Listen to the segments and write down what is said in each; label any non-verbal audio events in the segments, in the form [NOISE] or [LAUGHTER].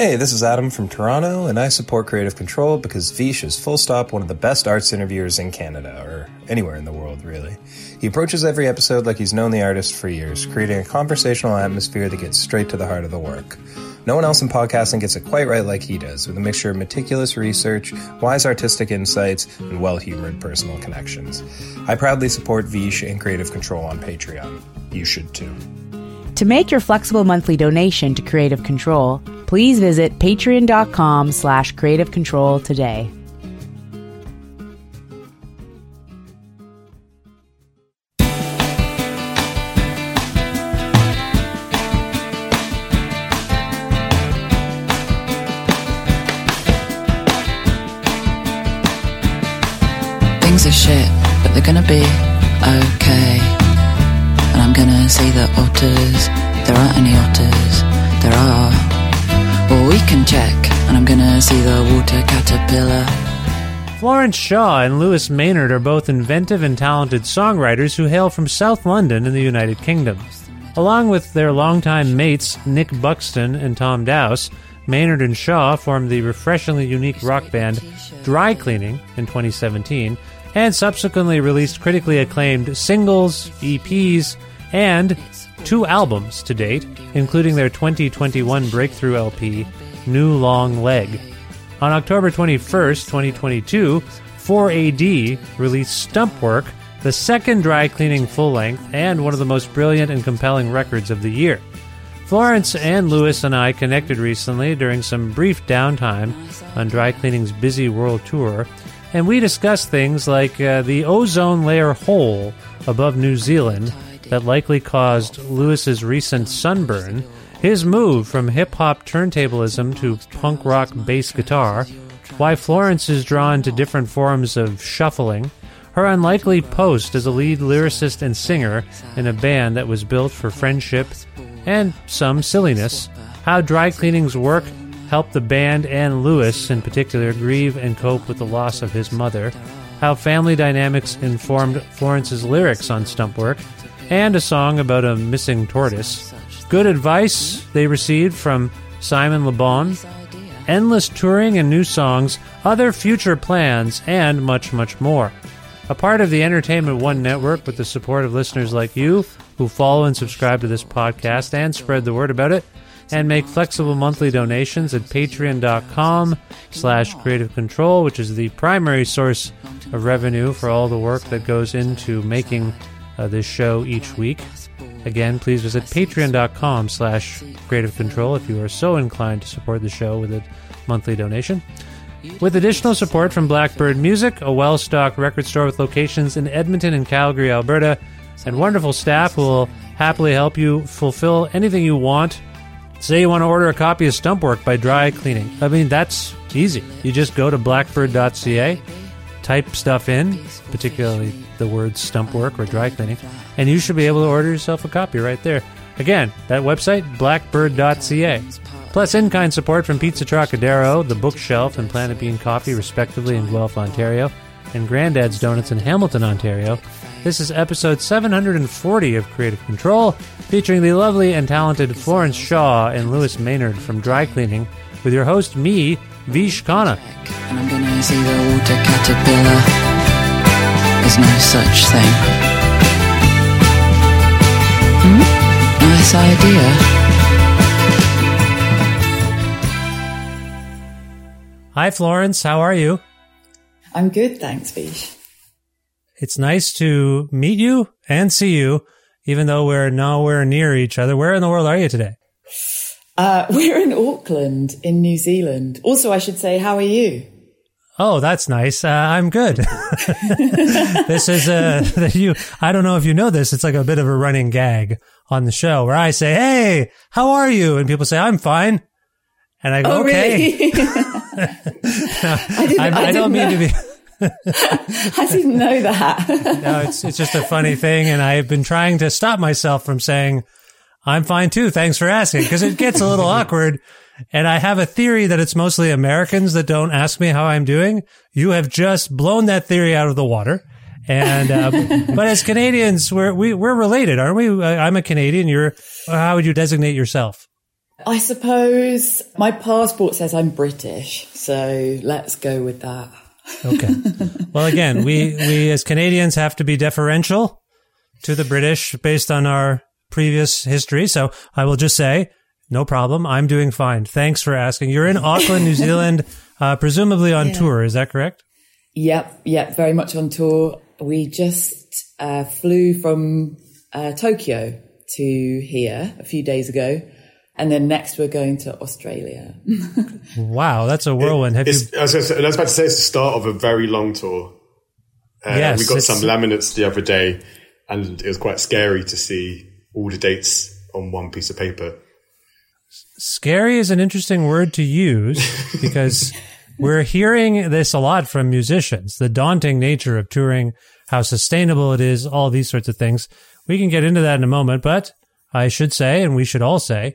Hey, this is Adam from Toronto, and I support Creative Control because Vish is full stop one of the best arts interviewers in Canada, or anywhere in the world, really. He approaches every episode like he's known the artist for years, creating a conversational atmosphere that gets straight to the heart of the work. No one else in podcasting gets it quite right like he does, with a mixture of meticulous research, wise artistic insights, and well humored personal connections. I proudly support Vish and Creative Control on Patreon. You should too. To make your flexible monthly donation to Creative Control, please visit patreon.com slash creative control today. Things are shit, but they're gonna be okay. And I'm gonna see the otters. There aren't any otters. There are. Well, we can check. And I'm gonna see the water caterpillar. Florence Shaw and Lewis Maynard are both inventive and talented songwriters who hail from South London in the United Kingdom. Along with their longtime mates Nick Buxton and Tom Dowse, Maynard and Shaw formed the refreshingly unique rock band Dry Cleaning in 2017 and subsequently released critically acclaimed singles, EPs, and two albums to date, including their 2021 breakthrough LP, New Long Leg. On October 21st, 2022, 4AD released Stumpwork, the second dry cleaning full length and one of the most brilliant and compelling records of the year. Florence and Lewis and I connected recently during some brief downtime on Dry Cleaning's busy world tour, and we discuss things like uh, the ozone layer hole above New Zealand that likely caused Lewis's recent sunburn, his move from hip hop turntablism to punk rock bass guitar, why Florence is drawn to different forms of shuffling, her unlikely post as a lead lyricist and singer in a band that was built for friendship and some silliness, how dry cleaning's work helped the band and Lewis in particular grieve and cope with the loss of his mother, how family dynamics informed Florence's lyrics on Stumpwork, and a song about a missing tortoise. Good advice they received from Simon Le Bon, endless touring and new songs, other future plans, and much, much more. A part of the Entertainment One network with the support of listeners like you who follow and subscribe to this podcast and spread the word about it. And make flexible monthly donations at patreon.com slash creative control, which is the primary source of revenue for all the work that goes into making uh, this show each week. Again, please visit patreon.com slash creative control if you are so inclined to support the show with a monthly donation. With additional support from Blackbird Music, a well stocked record store with locations in Edmonton and Calgary, Alberta, and wonderful staff who will happily help you fulfill anything you want. Say you want to order a copy of Stumpwork by Dry Cleaning. I mean, that's easy. You just go to blackbird.ca, type stuff in, particularly the words Stumpwork or Dry Cleaning, and you should be able to order yourself a copy right there. Again, that website, blackbird.ca. Plus, in kind support from Pizza Trocadero, The Bookshelf, and Planet Bean Coffee, respectively, in Guelph, Ontario, and Grandad's Donuts in Hamilton, Ontario. This is episode 740 of Creative Control, featuring the lovely and talented Florence Shaw and Lewis Maynard from Dry Cleaning, with your host, me, Vish Khanna. And I'm gonna see the water caterpillar. There's no such thing. Hmm? Nice idea. Hi, Florence. How are you? I'm good, thanks, Vish. It's nice to meet you and see you, even though we're nowhere near each other. Where in the world are you today? Uh, [LAUGHS] we're in Auckland, in New Zealand. Also, I should say, how are you? Oh, that's nice. Uh, I'm good. [LAUGHS] this is uh, [LAUGHS] you. I don't know if you know this. It's like a bit of a running gag on the show where I say, "Hey, how are you?" and people say, "I'm fine," and I go, Oh, "Okay." really? I, I I don't mean to be. I didn't know that. [LAUGHS] No, it's it's just a funny thing, and I've been trying to stop myself from saying, "I'm fine too." Thanks for asking, because it gets a little [LAUGHS] awkward. And I have a theory that it's mostly Americans that don't ask me how I'm doing. You have just blown that theory out of the water. And uh, [LAUGHS] but as Canadians, we're we, we're related, aren't we? I'm a Canadian. You're. How would you designate yourself? I suppose my passport says I'm British, so let's go with that. Okay. Well, again, we we as Canadians have to be deferential to the British based on our previous history. So I will just say, no problem. I'm doing fine. Thanks for asking. You're in Auckland, New Zealand, uh, presumably on tour. Is that correct? Yep, yep, very much on tour. We just uh, flew from uh, Tokyo to here a few days ago. And then next we're going to Australia. [LAUGHS] Wow, that's a whirlwind. Have you? I, was, say- I was about to say it's the start of a very long tour. Uh, Yes, we got some laminates the other day, and it was quite scary to see all the dates on one piece of paper. Scary is an interesting word to use [LAUGHS] because we're hearing this a lot from musicians the daunting nature of touring, how sustainable it is, all these sorts of things. We can get into that in a moment, but I should say, and we should all say,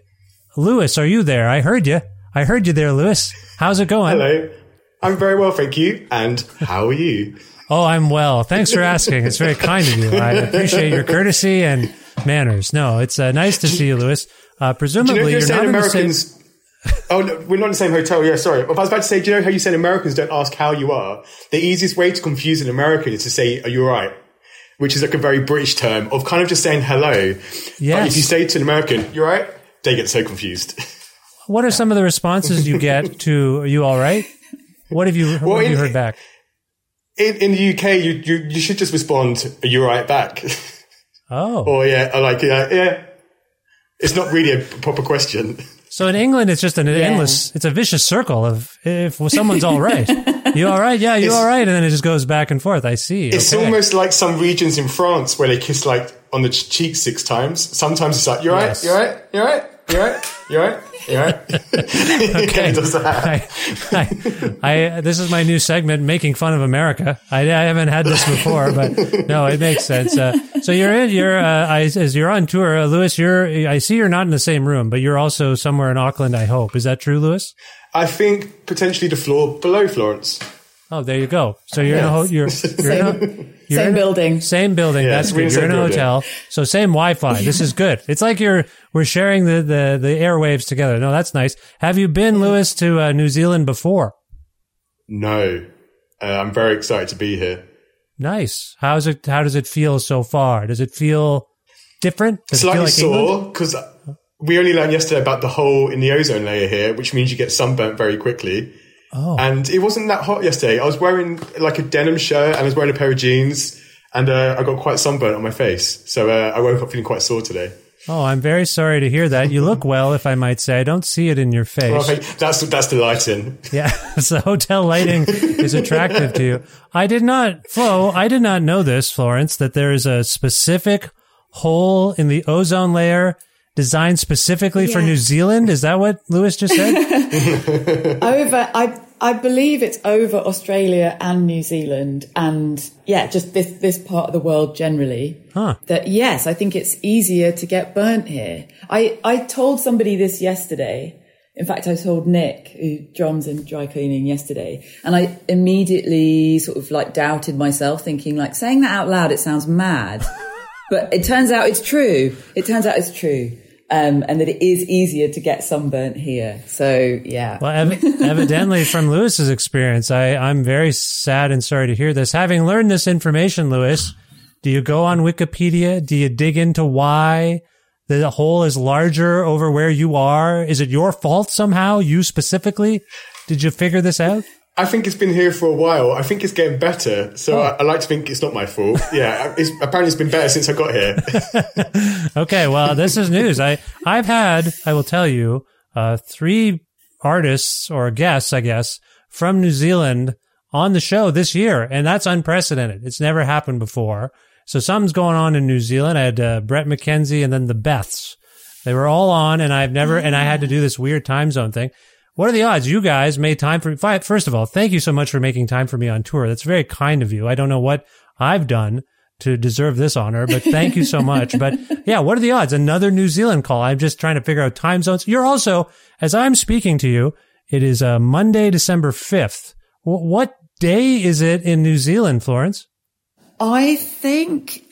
Lewis, are you there? I heard you. I heard you there, Lewis. How's it going? Hello, I'm very well, thank you. And how are you? Oh, I'm well. Thanks for asking. It's very kind of you. I [LAUGHS] appreciate your courtesy and manners. No, it's uh, nice to see you, Lewis. Uh, Do presumably, you know you're you're not the same. Americans? oh, no, we're not in the same hotel. Yeah, sorry. I was about to say, do you know how you said Americans don't ask how you are? The easiest way to confuse an American is to say, "Are you all right?" Which is like a very British term of kind of just saying hello. But Yes. if you say to an American, "You all right?" They get so confused. [LAUGHS] What are some of the responses you get [LAUGHS] to "Are you all right"? What have you, what have you heard back? in, in the UK, you, you you should just respond, "Are you right?" back, [LAUGHS] Oh, or yeah, or like yeah, yeah. It's not really a proper question. so in England, it's just an endless. It's a vicious circle of if someone's all right, you all right? Yeah, you all right? And then it just goes back and forth. I see. It's Okay. almost like some regions in France where they kiss like on the cheek six times. Sometimes it's like, "You all right? Yes. You all right? You all right? You right? You right? You right?" [LAUGHS] okay. [LAUGHS] I, I, I, this is my new segment, making fun of America. I, I haven't had this before, but no, it makes sense. Uh, so you're in, you're, uh, I, as you're on tour, uh, Lewis. You're, I see you're not in the same room, but you're also somewhere in Auckland. I hope is that true, Lewis? I think potentially the floor below Florence. Oh, there you go. So you're in a, ho- you're, you're in a, you're Same in a- building. Same building. Yeah, That's in good. You're in same a building. hotel. So same Wi-Fi. This is good. It's like you're we're sharing the the the airwaves together. No, that's nice. Have you been, Lewis, to uh, New Zealand before? No, uh, I'm very excited to be here. Nice. How's it? How does it feel so far? Does it feel different? Does Slightly it feel like sore because we only learned yesterday about the hole in the ozone layer here, which means you get sunburnt very quickly. Oh. And it wasn't that hot yesterday. I was wearing like a denim shirt and I was wearing a pair of jeans and uh, I got quite sunburnt on my face. So uh, I woke up feeling quite sore today. Oh, I'm very sorry to hear that. You look well, if I might say. I don't see it in your face. Well, okay, that's that's the lighting. Yeah, [LAUGHS] so hotel lighting is attractive to you. I did not, Flo, I did not know this, Florence, that there is a specific hole in the ozone layer designed specifically for New Zealand. Is that what Lewis just said? [LAUGHS] over I I believe it's over Australia and New Zealand and yeah, just this this part of the world generally. Huh. That yes, I think it's easier to get burnt here. I I told somebody this yesterday. In fact, I told Nick, who drums in dry cleaning yesterday, and I immediately sort of like doubted myself, thinking like saying that out loud, it sounds mad. [LAUGHS] but it turns out it's true. It turns out it's true. Um, and that it is easier to get sunburnt here. So yeah. Well, ev- [LAUGHS] evidently from Lewis's experience, I, I'm very sad and sorry to hear this. Having learned this information, Lewis, do you go on Wikipedia? Do you dig into why the hole is larger over where you are? Is it your fault somehow? You specifically? Did you figure this out? I think it's been here for a while. I think it's getting better. So I, I like to think it's not my fault. [LAUGHS] Yeah, it's, apparently it's been better since I got here. [LAUGHS] Okay, well, this is news. I I've had, I will tell you, uh, three artists or guests, I guess, from New Zealand on the show this year, and that's unprecedented. It's never happened before. So something's going on in New Zealand. I had uh, Bret McKenzie and then the Beths. They were all on, and I've never, and I had to do this weird time zone thing. What are the odds you guys made time for? fi- First of all, thank you so much for making time for me on tour. That's very kind of you. I don't know what I've done to deserve this honor, but thank you so much. But [LAUGHS] yeah, what are the odds? Another New Zealand call. I'm just trying to figure out time zones. You're also, as I'm speaking to you, it is uh, Monday, December 5th. W- what day is it in New Zealand, Florence? I think,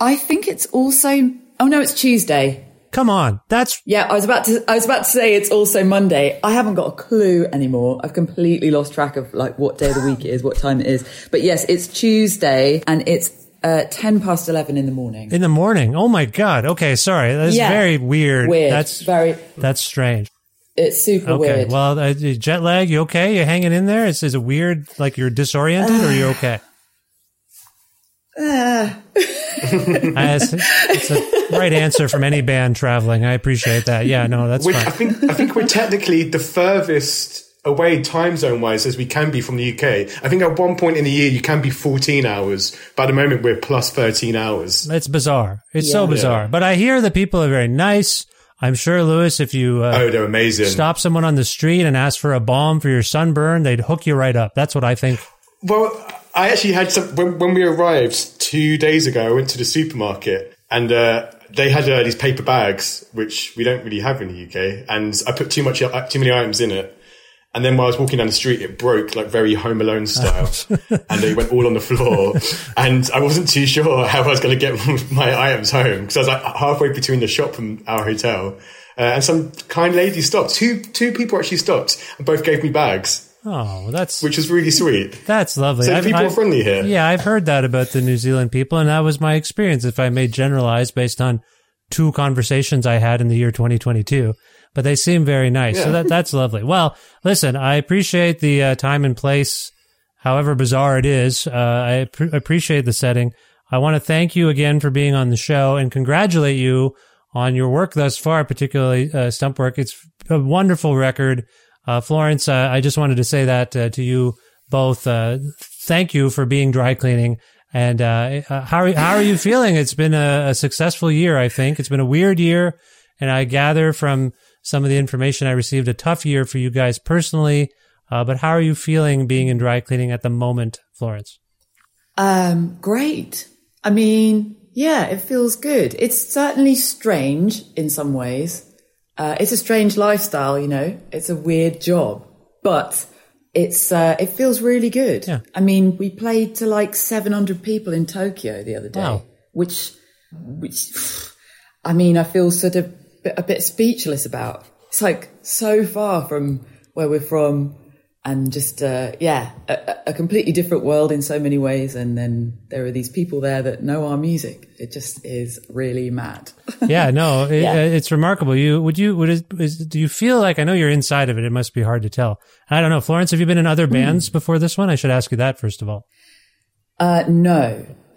I think it's also, oh no, it's Tuesday. Come on. That's Yeah, I was about to, I was about to say it's also Monday. I haven't got a clue anymore. I've completely lost track of like what day of the week it is, what time it is. But yes, it's Tuesday and it's, uh, 10 past 11 in the morning. in the morning. Oh my God. Okay. Sorry. That's Yeah. very weird. Weird. That's very, That's strange. it's super Okay. weird. Well, uh, jet lag. You okay? You hanging in there? Is, is it weird? Like you're disoriented, or are you okay? I- it's, it's the right answer from any band traveling. I appreciate that. Yeah. No, that's Which I fine. think I think we're technically the furthest away time zone wise as we can be from the UK. I think at one point in the year you can be 14 hours, but at the moment we're plus 13 hours. It's bizarre. It's so bizarre. Yeah. But I hear that people are very nice. I'm sure, Lewis, if you uh, Oh, they're amazing. stop someone on the street and ask for a balm for your sunburn, they'd hook you right up. That's what I think. Well, I actually had some when, when we arrived two days ago. I went to the supermarket and uh, they had uh, these paper bags, which we don't really have in the UK. And I put too much, uh, too many items in it. And then while I was walking down the street, it broke like very Home Alone style, [LAUGHS] and they went all on the floor. And I wasn't too sure how I was going to get [LAUGHS] my items home because I was like halfway between the shop and our hotel. Uh, and some kind lady stopped. Two two people actually stopped and both gave me bags, Oh, that's which is really sweet. that's lovely. So I've- people are I've- friendly here. Yeah, I've heard that about the New Zealand people, and that was my experience. If I may generalize based on two conversations I had in the year 2022, but they seem very nice. So that that's lovely. Well, listen, I appreciate the uh, time and place, however bizarre it is. Uh, I appre appreciate the setting. I want to thank you again for being on the show and congratulate you on your work thus far, particularly uh, stump work. It's a wonderful record. Uh, Florence, uh, I just wanted to say that uh, to you both. Uh, thank you for being dry cleaning. And how are, how are you feeling? It's been a, a successful year, I think. It's been a weird year, and I gather from some of the information I received a tough year for you guys personally. Uh, but how are you feeling being in dry cleaning at the moment, Florence? Um, great. I mean, yeah, it feels good. It's certainly strange in some ways. Uh, it's a strange lifestyle, you know. It's a weird job, but it's uh, it feels really good. Yeah. I mean, we played to like 700 people in Tokyo the other day, Wow. which, which, I mean, I feel sort of a bit speechless about. It's like so far from where we're from. And just uh, yeah, a, a completely different world in so many ways. And then there are these people there that know our music. It just is really mad. [LAUGHS] yeah, no, it, Yeah. uh, it's remarkable. You would you would it, is, do you feel like I know you're inside of it? It must be hard to tell. I don't know, Florence. Have you been in other bands before this one? I should ask you that first of all. Uh, no, [LAUGHS]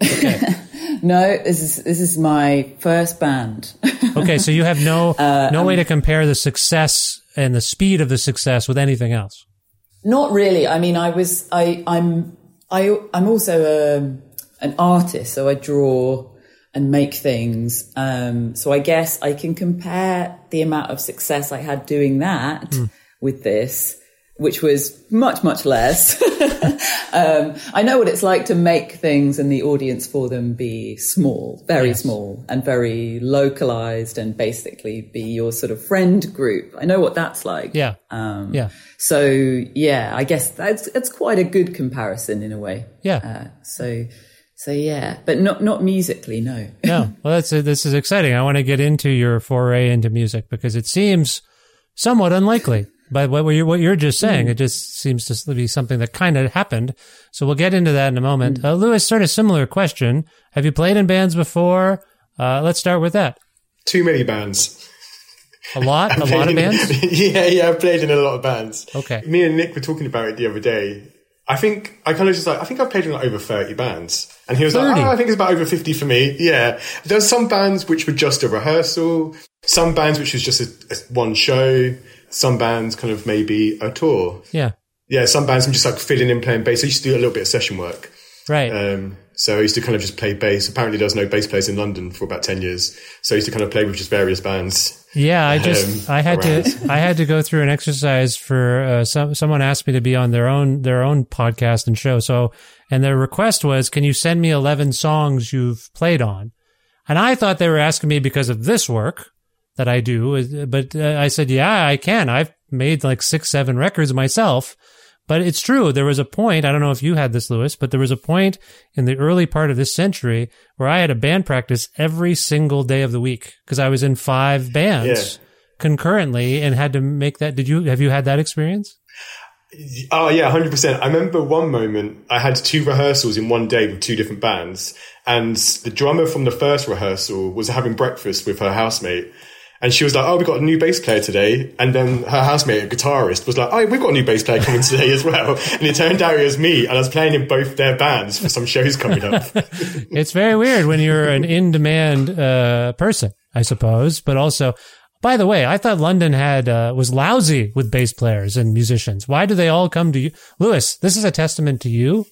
no, this is this is my first band. [LAUGHS] Okay, so you have no Uh, no um, way to compare the success and the speed of the success with anything else. Not really. I mean, I was, I, I'm, I, I'm also a, an artist, so I draw and make things. Um, so I guess I can compare the amount of success I had doing that with this, which was much, much less. [LAUGHS] um, I know what it's like to make things and the audience for them be small, very small and very localized and basically be your sort of friend group. I know what that's like. Yeah, Um, yeah, so yeah, I guess that's that's quite a good comparison in a way. yeah. Uh, so so yeah, but not not musically, no. [LAUGHS] no, well, that's this is exciting. I want to get into your foray into music because it seems somewhat unlikely. But what you're what you're just saying, it just seems to be something that kind of happened. So we'll get into that in a moment. Uh, Lewis, sort of similar question: Have you played in bands before? Uh, let's start with that. Too many bands. A lot, a [LAUGHS] lot of bands. yeah, yeah, I've played in a lot of bands. Okay. Me and Nick were talking about it the other day. I think I kind of just like I think I've played in like over thirty bands, and he was 30? like, "Oh, I think it's about over fifty for me." Yeah, there's some bands which were just a rehearsal, some bands which was just a, a one show, some bands kind of maybe a tour. Yeah, Yeah, some bands I'm just like filling in playing bass. I used to do a little bit of session work. right. Um, so I used to kind of just play bass. Apparently, there was no bass players in London for about ten years, so I used to kind of play with just various bands. Yeah, I just um, I had around. to I had to go through an exercise for uh, some someone asked me to be on their own their own podcast and show. So and their request was, "Can you send me 11 songs you've played on?" And I thought they were asking me because of this work that I do, but uh, I said, "Yeah, I can. I've made like 6 7 records myself." But it's true. There was a point, I don't know if you had this, Lewis, but there was a point in the early part of this century where I had a band practice every single day of the week because I was in five bands concurrently and had to make that. Did you, have you had that experience? Oh yeah, hundred percent. I remember one moment I had two rehearsals in one day with two different bands, and the drummer from the first rehearsal was having breakfast with her housemate, and she was like, "Oh, we got a new bass player today," and then her housemate, a guitarist, was like, "Oh, we've got a new bass player coming today as well," [LAUGHS] and it turned out it was me, and I was playing in both their bands for some shows coming up. [LAUGHS] It's very weird when you're an in demand uh, person, I suppose, but also. By the way, I thought London had uh, was lousy with bass players and musicians. Why do they all come to you, Lewis? This is a testament to you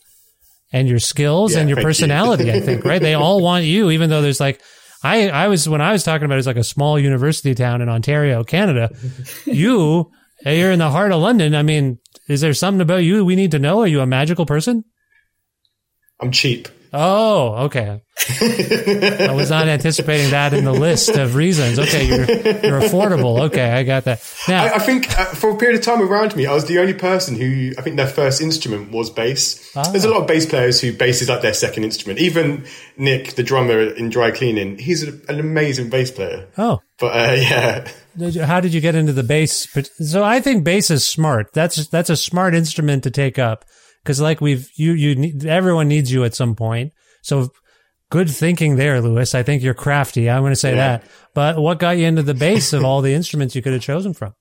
and your skills Yeah, and your thank you. personality. I think, right? They all want you, even though there's like, I, I was when I was talking about it, it's like a small university town in Ontario, Canada. [LAUGHS] you, eh, you're in the heart of London. I mean, is there something about you we need to know? Are you a magical person? I'm cheap. Oh, okay. [LAUGHS] I was not anticipating that in the list of reasons. Okay, you're you're affordable. Okay, I got that. Now, I, I think uh, for a period of time around me, I was the only person who I think their first instrument was bass. Ah. There's a lot of bass players who bass is like their second instrument. Even Nick, the drummer in Dry Cleaning, he's a, an amazing bass player. oh, But uh, [LAUGHS] yeah, how did you get into the bass? So I think bass is smart. That's that's a smart instrument to take up because, like we've you you need, everyone needs you at some point. So good thinking there, Lewis. I think you're crafty. I'm going to say Yeah. that. But what got you into the bass of all the instruments you could have chosen from?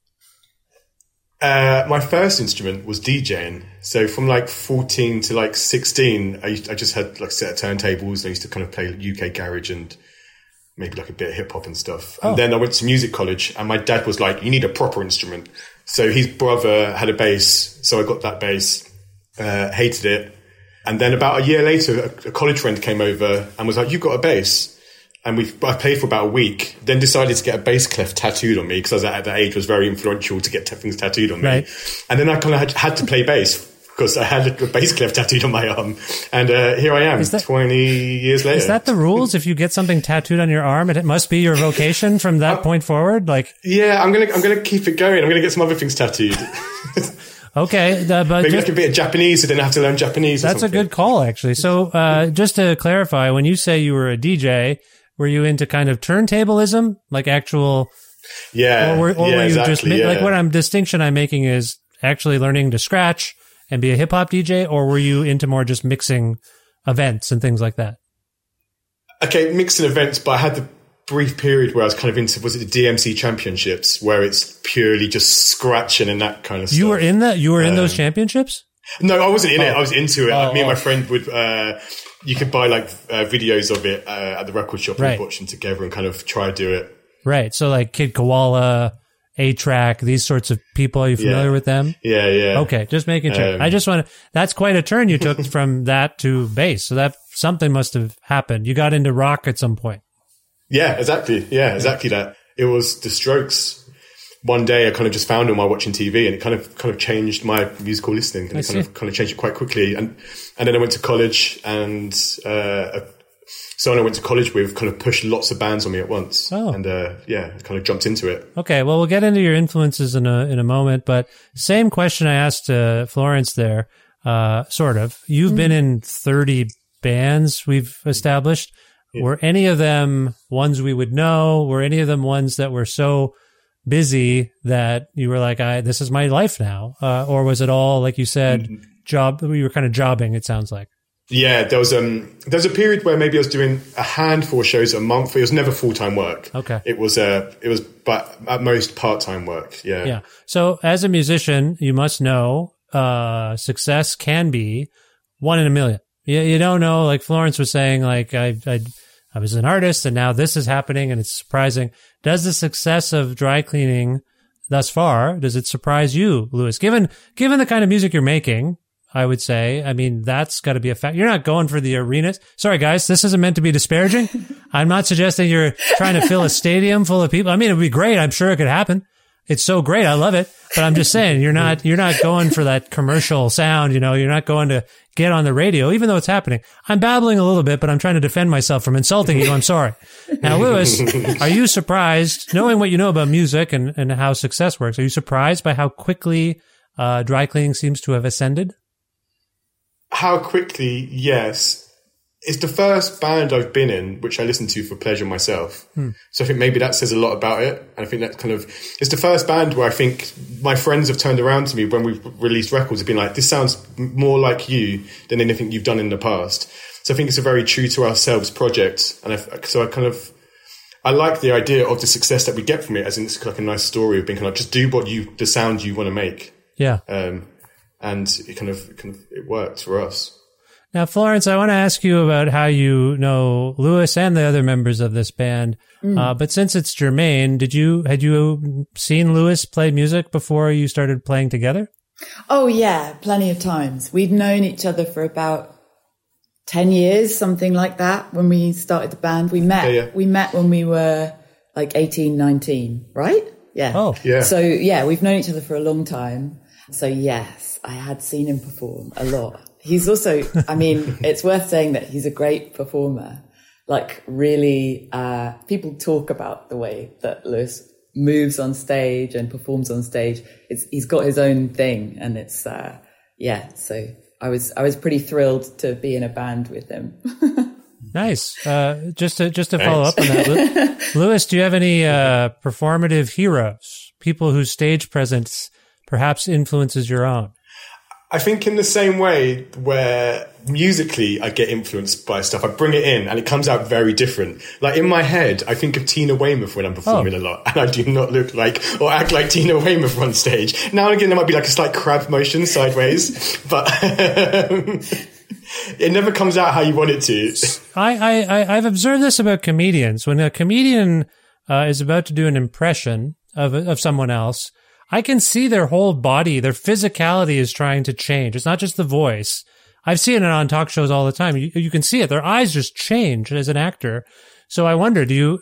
uh, my first instrument was DJing. So from like 14 to like 16, I, used, I just had like a set of turntables. And I used to kind of play UK garage and maybe like a bit of hip hop and stuff. And then I went to music college and my dad was like, you need a proper instrument. So his brother had a bass. So I got that bass, uh, hated it. And then about a year later, a, college friend came over and was like, you've got a bass. And we, I played for about a week, then decided to get a bass clef tattooed on me because I was at that age was very influential to get things tattooed on me. Right. And then I kind of had, had to play bass because I had a bass clef tattooed on my arm. And uh, here I am, that- 20 years later. Is that the rules? If you get something tattooed on your arm, it must be your vocation from that point forward. Like, yeah, I'm gonna I'm gonna keep it going. I'm gonna get some other things tattooed. [LAUGHS] okay, the, but Maybe just- like a bit of Japanese, so didn't have to learn Japanese. That's a good call, actually. So, uh, just to clarify, when you say you were a DJ, were you into kind of turntablism, like actual, Yeah, or were, or yeah, were you exactly, just yeah. like what I'm distinction I'm making is actually learning to scratch and be a hip hop DJ, or were you into more just mixing events and things like that? Okay, mixing events, but I had the brief period where I was kind of into was it the DMC championships where it's purely just scratching and that kind of stuff. You were in that. You were in those Um, championships. No, I wasn't in it. Oh. I was into it. Oh, Me and my oh. friend would. Uh, you could buy like uh, videos of it uh, at the record shop Right. and watch them together and kind of try to do it. Right. So like Kid Koala, A-Trak, these sorts of people. Are you familiar Yeah. with them? Yeah, yeah. Okay, just making sure. Um, I just want to. That's quite a turn you took [LAUGHS] from that to bass. So that something must have happened. You got into rock at some point. Yeah, exactly. Yeah, exactly that. It was the Strokes. One day, I kind of just found them while watching TV, and it kind of kind of changed my musical listening, and I it kind see. of kind of changed it quite quickly. And and then I went to college, and uh, someone I went to college with kind of pushed lots of bands on me at once, Oh. and uh, yeah, I kind of jumped into it. Okay, well, we'll get into your influences in a in a moment, but same question I asked uh, Florence there, uh, sort of. You've been in thirty bands we've established. Were any of them ones we would know? Were any of them ones that were so busy that you were like, "I this is my life now," uh, or was it all like you said, job? We were kind of jobbing. It sounds like. Yeah, there was um there was a period where maybe I was doing a handful of shows a month. It was never full time work. Okay. It was uh it was but at most part time work. Yeah. Yeah. So as a musician, you must know uh, success can be one in a million. You, you don't know, like Florence was saying, like I, I, I was an artist and now this is happening and it's surprising. Does the success of dry cleaning thus far, does it surprise you, Lewis? Given, given the kind of music you're making, I would say, I mean, that's got to be a fact. You're not going for the arenas. Sorry, guys. This isn't meant to be disparaging. [LAUGHS] I'm not suggesting you're trying to fill a stadium full of people. I mean, it would be great. I'm sure it could happen. It's so great. I love it. But I'm just saying you're not, you're not going for that commercial sound. You know, you're not going to get on the radio, even though it's happening. I'm babbling a little bit, but I'm trying to defend myself from insulting you. I'm sorry. Now, Lewis, [LAUGHS] are you surprised, knowing what you know about music and, and how success works, are you surprised by how quickly uh, dry cleaning seems to have ascended? How quickly, yes. It's the first band I've been in which I listen to for pleasure myself. So I think maybe that says a lot about it. And I think that kind of, it's the first band where I think my friends have turned around to me when we've released records have been like, this sounds more like you than anything you've done in the past. So I think it's a very true to ourselves project. And I, so I kind of, I like the idea of the success that we get from it as in it's like a nice story of being kind of just do what you, the sound you want to make. Yeah. Um, and it kind of, it kind of, it worked for us. Now, Florence, I want to ask you about how you know Lewis and the other members of this band. Uh, but since it's germane, did you had you seen Lewis play music before you started playing together? Oh yeah, plenty of times. We'd known each other for about 10 years, something like that, when we started the band. We met, Yeah, yeah. we met when we were like 18, 19, right? Yeah. Oh. Yeah. So yeah, we've known each other for a long time. So yes, I had seen him perform a lot. He's also, I mean, [LAUGHS] it's worth saying that he's a great performer. Like really, uh, people talk about the way that Lewis moves on stage and performs on stage. It's, he's got his own thing and it's, uh, yeah. So I was, I was pretty thrilled to be in a band with him. [LAUGHS] Nice. Uh, just to just to follow up on that, [LAUGHS] Lewis, do you have any uh, performative heroes, people whose stage presence perhaps influences your own? I think in the same way where musically I get influenced by stuff, I bring it in and it comes out very different. Like in my head, I think of Tina Weymouth when I'm performing Oh. a lot, [LAUGHS] and I do not look like or act like Tina Weymouth on stage. Now and again, there might be like a slight crab motion sideways, [LAUGHS] but [LAUGHS] it never comes out how you want it to. I, I, I I've observed this about comedians. When a comedian uh, is about to do an impression of of someone else, I can see their whole body, their physicality is trying to change. It's not just the voice. I've seen it on talk shows all the time. You, you can see it. Their eyes just change as an actor. So I wonder, do you,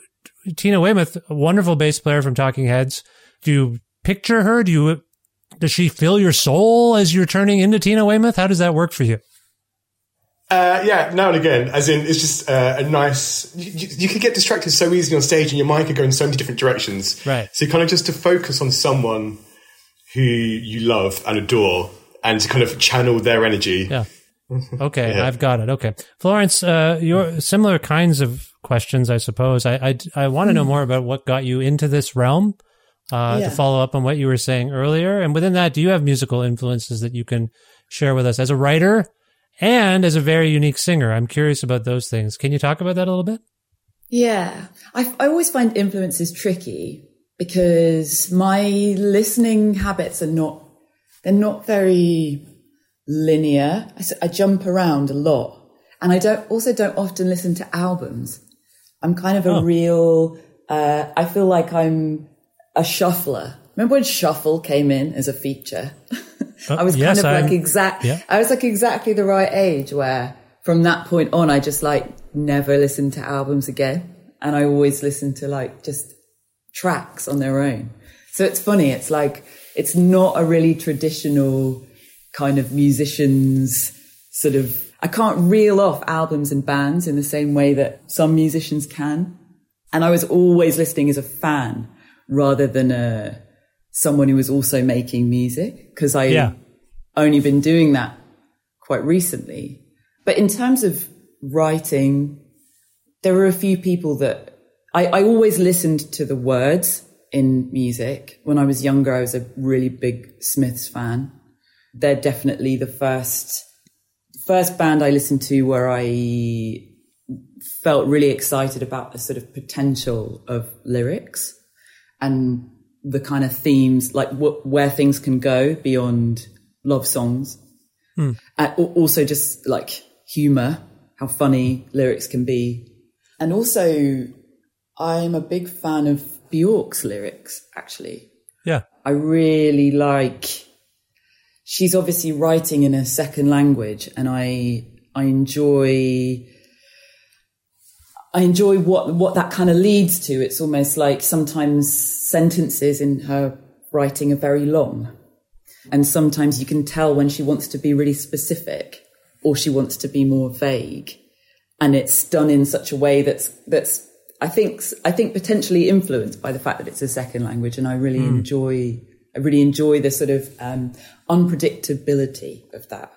Tina Weymouth, a wonderful bass player from Talking Heads, do you picture her? Do you, does she fill your soul as you're turning into Tina Weymouth? How does that work for you? Uh, yeah, now and again, as in, it's just uh, a nice. You, you, you could get distracted so easily on stage, and your mind could go in so many different directions. Right. So, kind of just to focus on someone who you love and adore, and to kind of channel their energy. Yeah. [LAUGHS] Okay, Yeah. I've got it. Okay, Florence, uh, your similar kinds of questions, I suppose. I I, I want to know more about what got you into this realm uh, Yeah. to follow up on what you were saying earlier. And within that, do you have musical influences that you can share with us as a writer and as a very unique singer? I'm curious about those things. Can you talk about that a little bit? Yeah. I, I always find influences tricky because my listening habits are not, they're not very linear. I jump around a lot and I don't, also don't often listen to albums. I'm kind of a Oh. real, uh, I feel like I'm a shuffler. Remember when shuffle came in as a feature? [LAUGHS] I was Uh, yes, kind of like I'm- exact, yeah. I was like exactly the right age where from that point on, I just like never listened to albums again. And I always listened to like just tracks on their own. So it's funny. It's like, it's not a really traditional kind of musicians sort of, I can't reel off albums and bands in the same way that some musicians can. And I was always listening as a fan rather than a, someone who was also making music because I Yeah. only been doing that quite recently. But in terms of writing, there were a few people that I, I always listened to the words in music. When I was younger, I was a really big Smiths fan. They're definitely the first first band I listened to where I felt really excited about the sort of potential of lyrics and the kind of themes, like wh- where things can go beyond love songs. And al- also just like humor, how funny lyrics can be. And also, I'm a big fan of Bjork's lyrics, actually. Yeah. I really like. She's obviously writing in a second language, and I I enjoy. I enjoy what what that kind of leads to. It's almost like sometimes sentences in her writing are very long, and sometimes you can tell when she wants to be really specific or she wants to be more vague, and it's done in such a way that's that's I think I think potentially influenced by the fact that it's a second language, and I really enjoy I really enjoy the sort of um, unpredictability of that.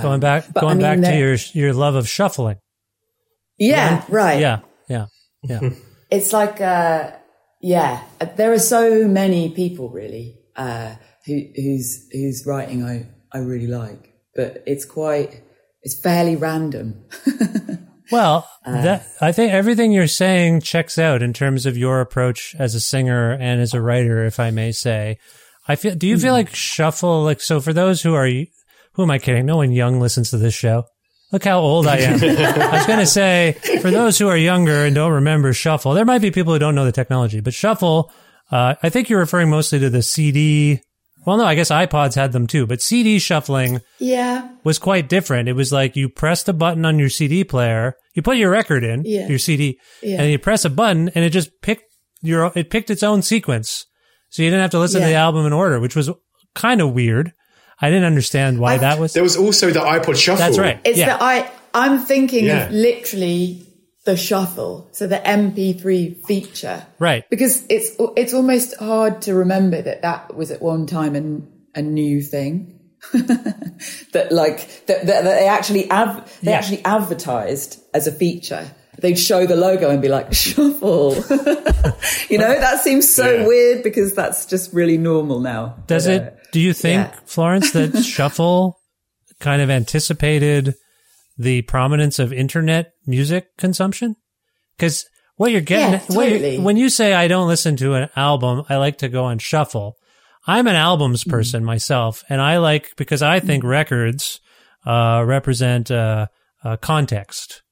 going back, but I going mean, back to your your love of shuffling. Yeah, right. Yeah, yeah, yeah. [LAUGHS] It's like, uh, yeah, there are so many people really uh, who, whose whose writing I I really like, but it's quite it's fairly random. [LAUGHS] Well, Uh, that I think everything you're saying checks out in terms of your approach as a singer and as a writer, if I may say. I feel. Do you Hmm. feel like shuffle? Like so, for those who are, who am I kidding? No one young listens to this show. Look how old I am. [LAUGHS] I was going to say, for those who are younger and don't remember shuffle, there might be people who don't know the technology, but shuffle. Uh, I think you're referring mostly to the CD. Well, no, I guess iPods had them too, but CD shuffling yeah, was quite different. It was like you pressed a button on your CD player, you put your record in, Yeah. your CD, Yeah. and you press a button and it just picked your, it picked its own sequence. So you didn't have to listen to the album in order, which was kind of weird. I didn't understand why that was. There was also the iPod Shuffle. That's right. it's yeah. that I I'm thinking Yeah. of literally the shuffle, so the MP3 feature, Right. Because it's it's almost hard to remember that that was at one time an, a new thing. [LAUGHS] that like that, that, that they actually av- they Yeah. actually advertised as a feature. They'd show the logo and be like [LAUGHS] shuffle. [LAUGHS] you know that seems so Yeah. weird because that's just really normal now. Does But, it, uh, do you think, yeah. [LAUGHS] Florence, that shuffle kind of anticipated the prominence of internet music consumption? Because what you're getting, Yeah, totally. when you say I don't listen to an album, I like to go on shuffle. I'm an albums Mm-hmm. person myself, and I like because I think records uh, represent uh, uh, context.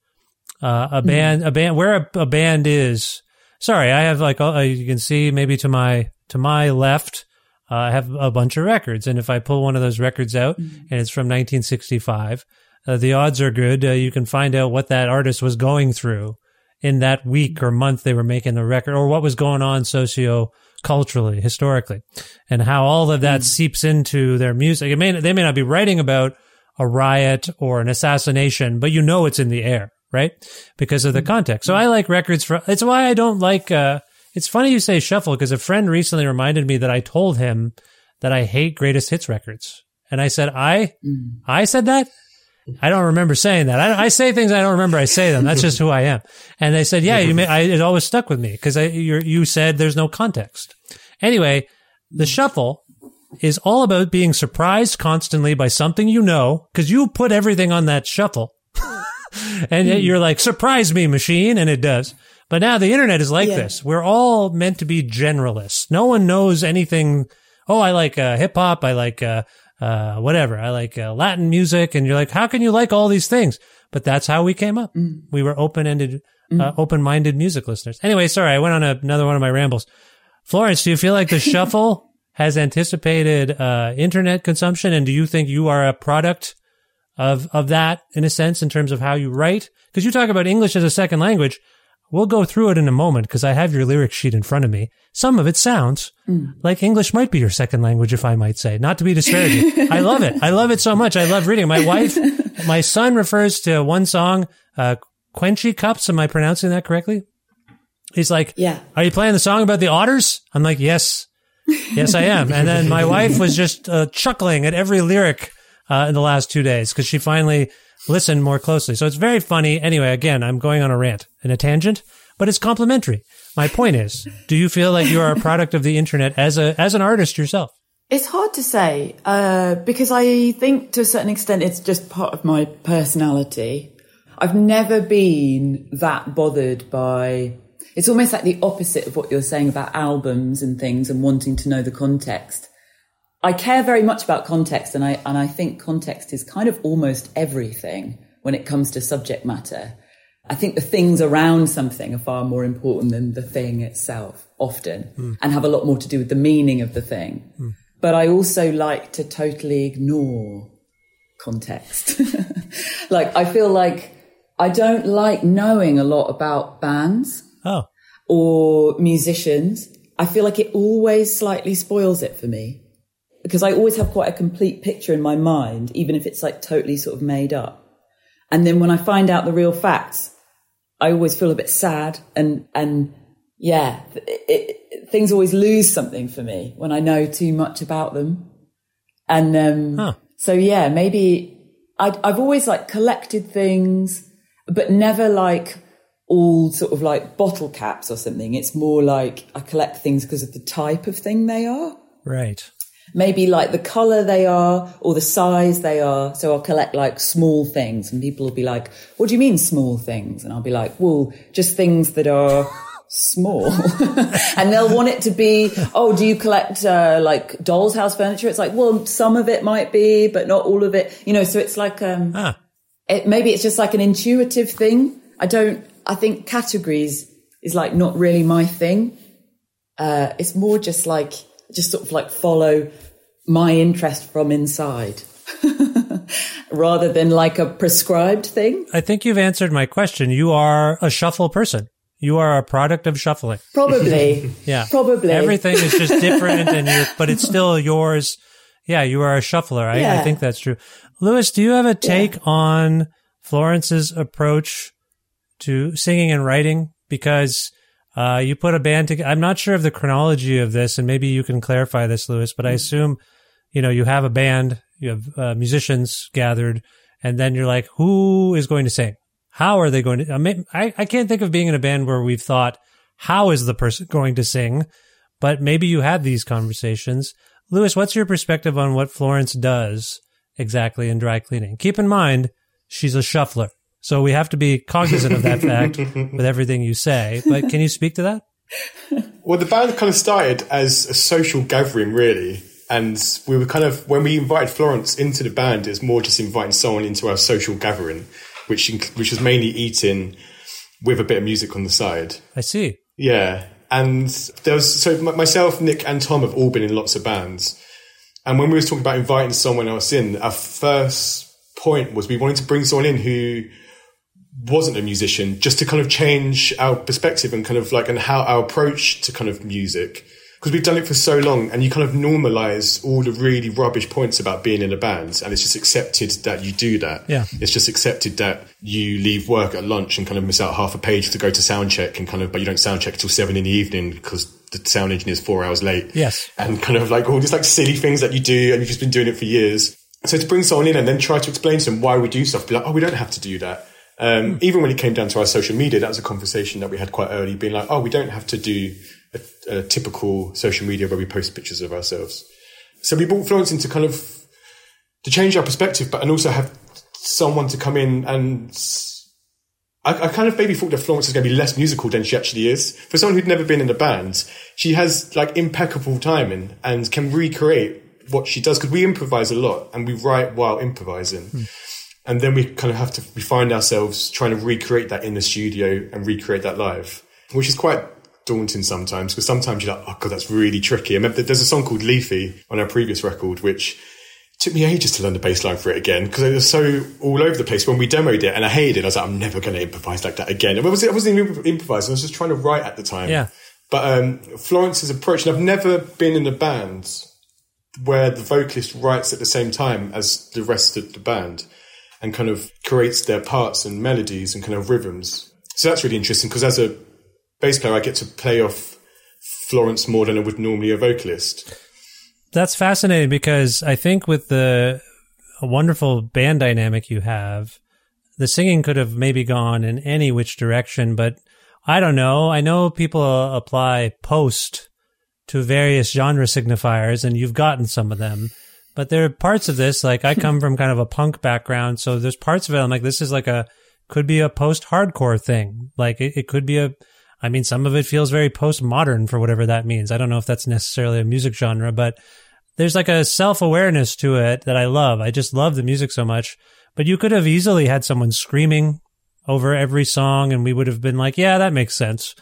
Uh, Mm-hmm. a band, a band, where a, a band is. Sorry, I have like uh, you can see maybe to my to my left, I have a bunch of records, and if I pull one of those records out and it's from 1965, uh, the odds are good uh, you can find out what that artist was going through in that week or month they were making the record, or what was going on socio culturally, historically, and how all of that seeps into their music. It may they may not be writing about a riot or an assassination, but you know it's in the air, right? Because of the context. So I like records for. It's why I don't like. uh It's funny you say shuffle because a friend recently reminded me that I told him that I hate greatest hits records, and I said I mm. I said that. I don't remember saying that. I, I say things I don't remember. I say them. That's just who I am. And they said, "Yeah, you may." I, it always stuck with me because you you said there's no context, Anyway, the shuffle is all about being surprised constantly by something you know because you put everything on that shuffle. [LAUGHS] and yet hmm. you're like, surprise me, machine. And it does. But now the internet is like Yeah. this. We're all meant to be generalists. No one knows anything. Oh, I like uh, hip hop. I like uh, uh, whatever. I like uh, Latin music. And you're like, how can you like all these things? But that's how we came up. We were open ended, uh, open minded music listeners. Anyway, sorry, I went on another one of my rambles. Florence, do you feel like the [LAUGHS] shuffle has anticipated uh, internet consumption? And do you think you are a product of of that in a sense in terms of how you write? Because you talk about English as a second language. We'll go through it in a moment because I have your lyric sheet in front of me. Some of it sounds like English might be your second language, if I might say. Not to be disparaging. [LAUGHS] I love it. I love it so much. I love reading. My wife, [LAUGHS] my son refers to one song, uh, Quenchy Cups. Am I pronouncing that correctly? He's like, Yeah. Are you playing the song about the otters? I'm like, Yes. Yes, I am. And then my wife was just uh, chuckling at every lyric uh, in the last two days because she finally listened more closely. So it's very funny. Anyway, again, I'm going on a rant and a tangent, but it's complimentary. My point is, do you feel like you are a product of the internet as a as an artist yourself? It's hard to say uh, because I think to a certain extent it's just part of my personality. I've never been that bothered by. It's almost like the opposite of what you're saying about albums and things and wanting to know the context. I care very much about context, and I and I think context is kind of almost everything when it comes to subject matter. I think the things around something are far more important than the thing itself, often, hmm. and have a lot more to do with the meaning of the thing. Hmm. But I also like to totally ignore context. [LAUGHS] like, I feel like I don't like knowing a lot about bands Oh, or musicians. I feel like it always slightly spoils it for me because I always have quite a complete picture in my mind, even if it's like totally sort of made up. And then when I find out the real facts, I always feel a bit sad and, and yeah, it, it, things always lose something for me when I know too much about them. And, um, Huh. so yeah, maybe I, I've always like collected things, but never like all sort of like bottle caps or something. It's more like I collect things because of the type of thing they are right. Maybe like the color they are or the size they are. So I'll collect like small things and people will be like, what do you mean small things? And I'll be like, well, just things that are small. [LAUGHS] and they'll want it to be, oh, do you collect uh, like doll's house furniture? It's like, well, some of it might be, but not all of it. You know, so it's like, um, Ah, it, maybe it's just like an intuitive thing. I don't, I think categories is like not really my thing. Uh, it's more just like, just sort of like follow my interest from inside [LAUGHS] rather than like a prescribed thing. I think you've answered my question. You are a shuffle person. You are a product of shuffling. Probably. [LAUGHS] Yeah. Probably. Everything is just different and you're, but it's still yours. Yeah. You are a shuffler. I, I think that's true. Lewis, do you have a take on Florence's approach to singing and writing? Because, uh, you put a band together. I'm not sure of the chronology of this and maybe you can clarify this, Lewis, but I assume, you know, you have a band, you have uh, musicians gathered and then you're like, who is going to sing? How are they going to? I, mean, I, I can't think of being in a band where we've thought, how is the person going to sing? But maybe you had these conversations. Lewis, what's your perspective on what Florence does exactly in dry cleaning? Keep in mind, she's a shuffler. So we have to be cognizant of that [LAUGHS] fact with everything you say. But can you speak to that? Well, the band kind of started as a social gathering, really. And we were kind of, when we invited Florence into the band, it's more just inviting someone into our social gathering, which, which was mainly eating with a bit of music on the side. I see. Yeah. And there was, so myself, Nick, and Tom have all been in lots of bands. And when we was talking about inviting someone else in, our first point was we wanted to bring someone in who wasn't a musician, just to kind of change our perspective and kind of like, and how our approach to kind of music. Because we've done it for so long and you kind of normalize all the really rubbish points about being in a band and it's just accepted that you do that. Yeah. It's just accepted that you leave work at lunch and kind of miss out half a page to go to sound check and kind of, but you don't sound check till seven in the evening because the sound engineer is four hours late. Yes. And kind of like all these like silly things that you do and you've just been doing it for years. So to bring someone in and then try to explain to them why we do stuff, be like, oh, we don't have to do that. Um, even when it came down to our social media, that was a conversation that we had quite early, being like, oh, we don't have to do a, a typical social media where we post pictures of ourselves. So we brought Florence in to kind of to change our perspective, but and also have someone to come in and I, I, kind of maybe thought that Florence was going to be less musical than she actually is. For someone who'd never been in a band, she has like impeccable timing and can recreate what she does because we improvise a lot and we write while improvising. Hmm. And then we kind of have to, we find ourselves trying to recreate that in the studio and recreate that live, which is quite daunting sometimes because sometimes you're like, oh God, that's really tricky. I remember there's a song called Leafy on our previous record, which took me ages to learn the bass line for it again because it was so all over the place when we demoed it and I hated it. I was like, I'm never going to improvise like that again. I wasn't, I wasn't even improvising. I was just trying to write at the time. Yeah. But um, Florence's approach, and I've never been in a band where the vocalist writes at the same time as the rest of the band and kind of creates their parts and melodies and kind of rhythms. So that's really interesting because as a bass player, I get to play off Florence more than I would normally a vocalist that's fascinating because I think with the wonderful band dynamic you have, the singing could have maybe gone in any which direction, but I don't know. I know people apply post to various genre signifiers and you've gotten some of them, but there are parts of this, like I come from kind of a punk background. So there's parts of it. I'm like, this is like a, could be a post hardcore thing. Like it, it could be a, I mean, some of it feels very postmodern for whatever that means. I don't know if that's necessarily a music genre, but there's like a self awareness to it that I love. I just love the music so much. But you could have easily had someone screaming over every song and we would have been like, yeah, that makes sense.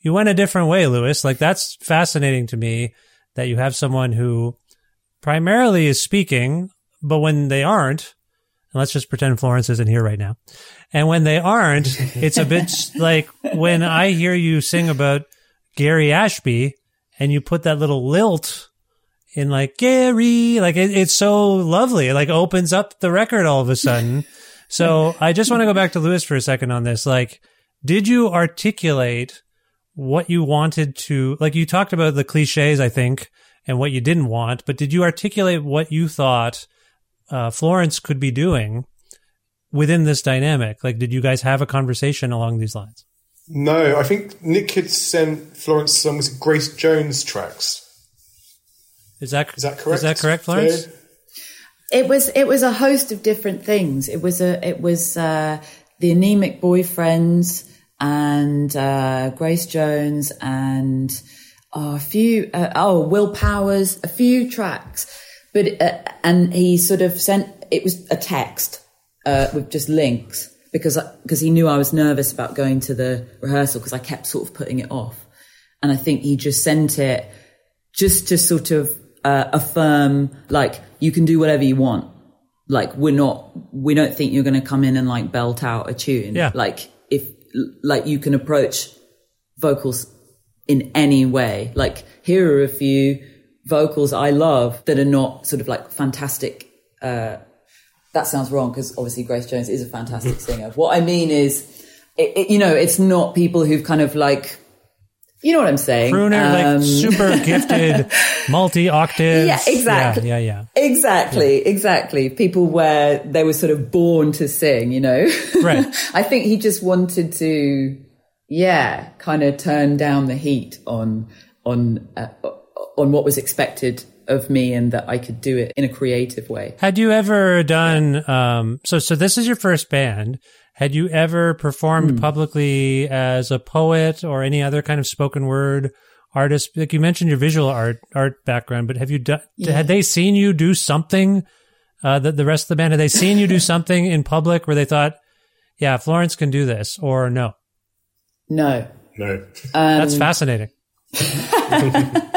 You went a different way, Lewis. Like that's fascinating to me that you have someone who primarily is speaking, but when they aren't, and let's just pretend Florence isn't here right now. And when they aren't, [LAUGHS] it's a bit like when I hear you sing about Gary Ashby and you put that little lilt in like Gary, like it, it's so lovely. It like opens up the record all of a sudden. [LAUGHS] so I just want to go back to Lewis for a second on this. Like, did you articulate what you wanted to, like you talked about the cliches, I think, and what you didn't want, but did you articulate what you thought uh, Florence could be doing within this dynamic? Like, did you guys have a conversation along these lines? No, I think Nick had sent Florence some was Grace Jones tracks is that is that correct? Is that correct, Florence? It was it was a host of different things. It was a it was uh, the anemic boyfriends and uh, Grace Jones and uh, a few uh, oh Will Powers, a few tracks, but uh, and he sort of sent it was a text uh, with just links because because he knew I was nervous about going to the rehearsal because I kept sort of putting it off, and I think he just sent it just to sort of uh, affirm like you can do whatever you want. Like we're not, we don't think you're going to come in and like belt out a tune. Yeah. Like if, like you can approach vocals in any way. Like here are a few vocals I love that are not sort of like fantastic. Uh, that sounds wrong because obviously Grace Jones is a fantastic [LAUGHS] singer. What I mean is, it, it, you know, it's not people who've kind of like you know what I'm saying? Crooner, um, like super [LAUGHS] gifted, multi octaves. Yeah, exactly. Yeah, yeah, yeah. Exactly, yeah. exactly. People where they were sort of born to sing, you know? Right. [LAUGHS] I think he just wanted to, yeah, kind of turn down the heat on, on, uh, on what was expected of me and that I could do it in a creative way. Had you ever done, um, so, so this is your first band. Had you ever performed mm. publicly as a poet or any other kind of spoken word artist? Like you mentioned your visual art art background, but have you done? Yeah. Had they seen you do something? Uh, the the rest of the band had they seen you do something in public where they thought, "Yeah, Florence can do this," or no? No, no. Um, That's fascinating. [LAUGHS]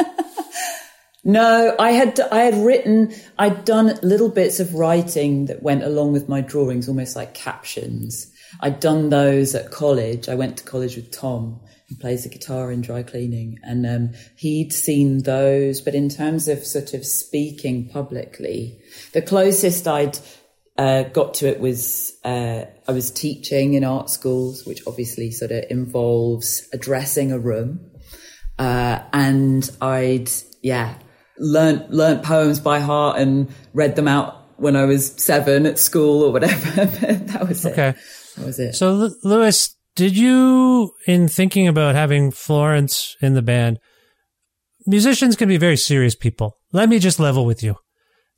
No, I had I had written I'd done little bits of writing that went along with my drawings, almost like captions. I'd done those at college. I went to college with Tom, who plays the guitar in dry cleaning, and um, he'd seen those. But in terms of sort of speaking publicly, the closest I'd uh, got to it was uh, I was teaching in art schools, which obviously sort of involves addressing a room, uh, and I'd yeah learnt learnt poems by heart and read them out when I was seven at school or whatever. [LAUGHS] that was okay. it. That was it. So, Lewis, did you, in thinking about having Florence in the band, musicians can be very serious people. Let me just level with you.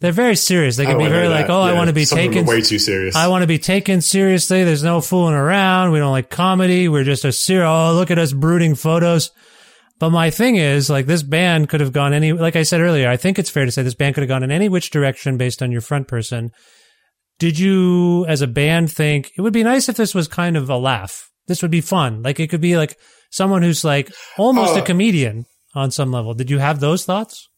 They're very serious. They can be very like, oh, I want to be Some of them taken way too serious. I want to be taken seriously. There's no fooling around. We don't like comedy. We're just a serious. Oh, look at us brooding photos. But my thing is, like, this band could have gone any, like I said earlier, I think it's fair to say this band could have gone in any which direction based on your front person. Did you, as a band, think it would be nice if this was kind of a laugh? This would be fun. Like, it could be like someone who's like almost a Oh. comedian on some level. Did you have those thoughts?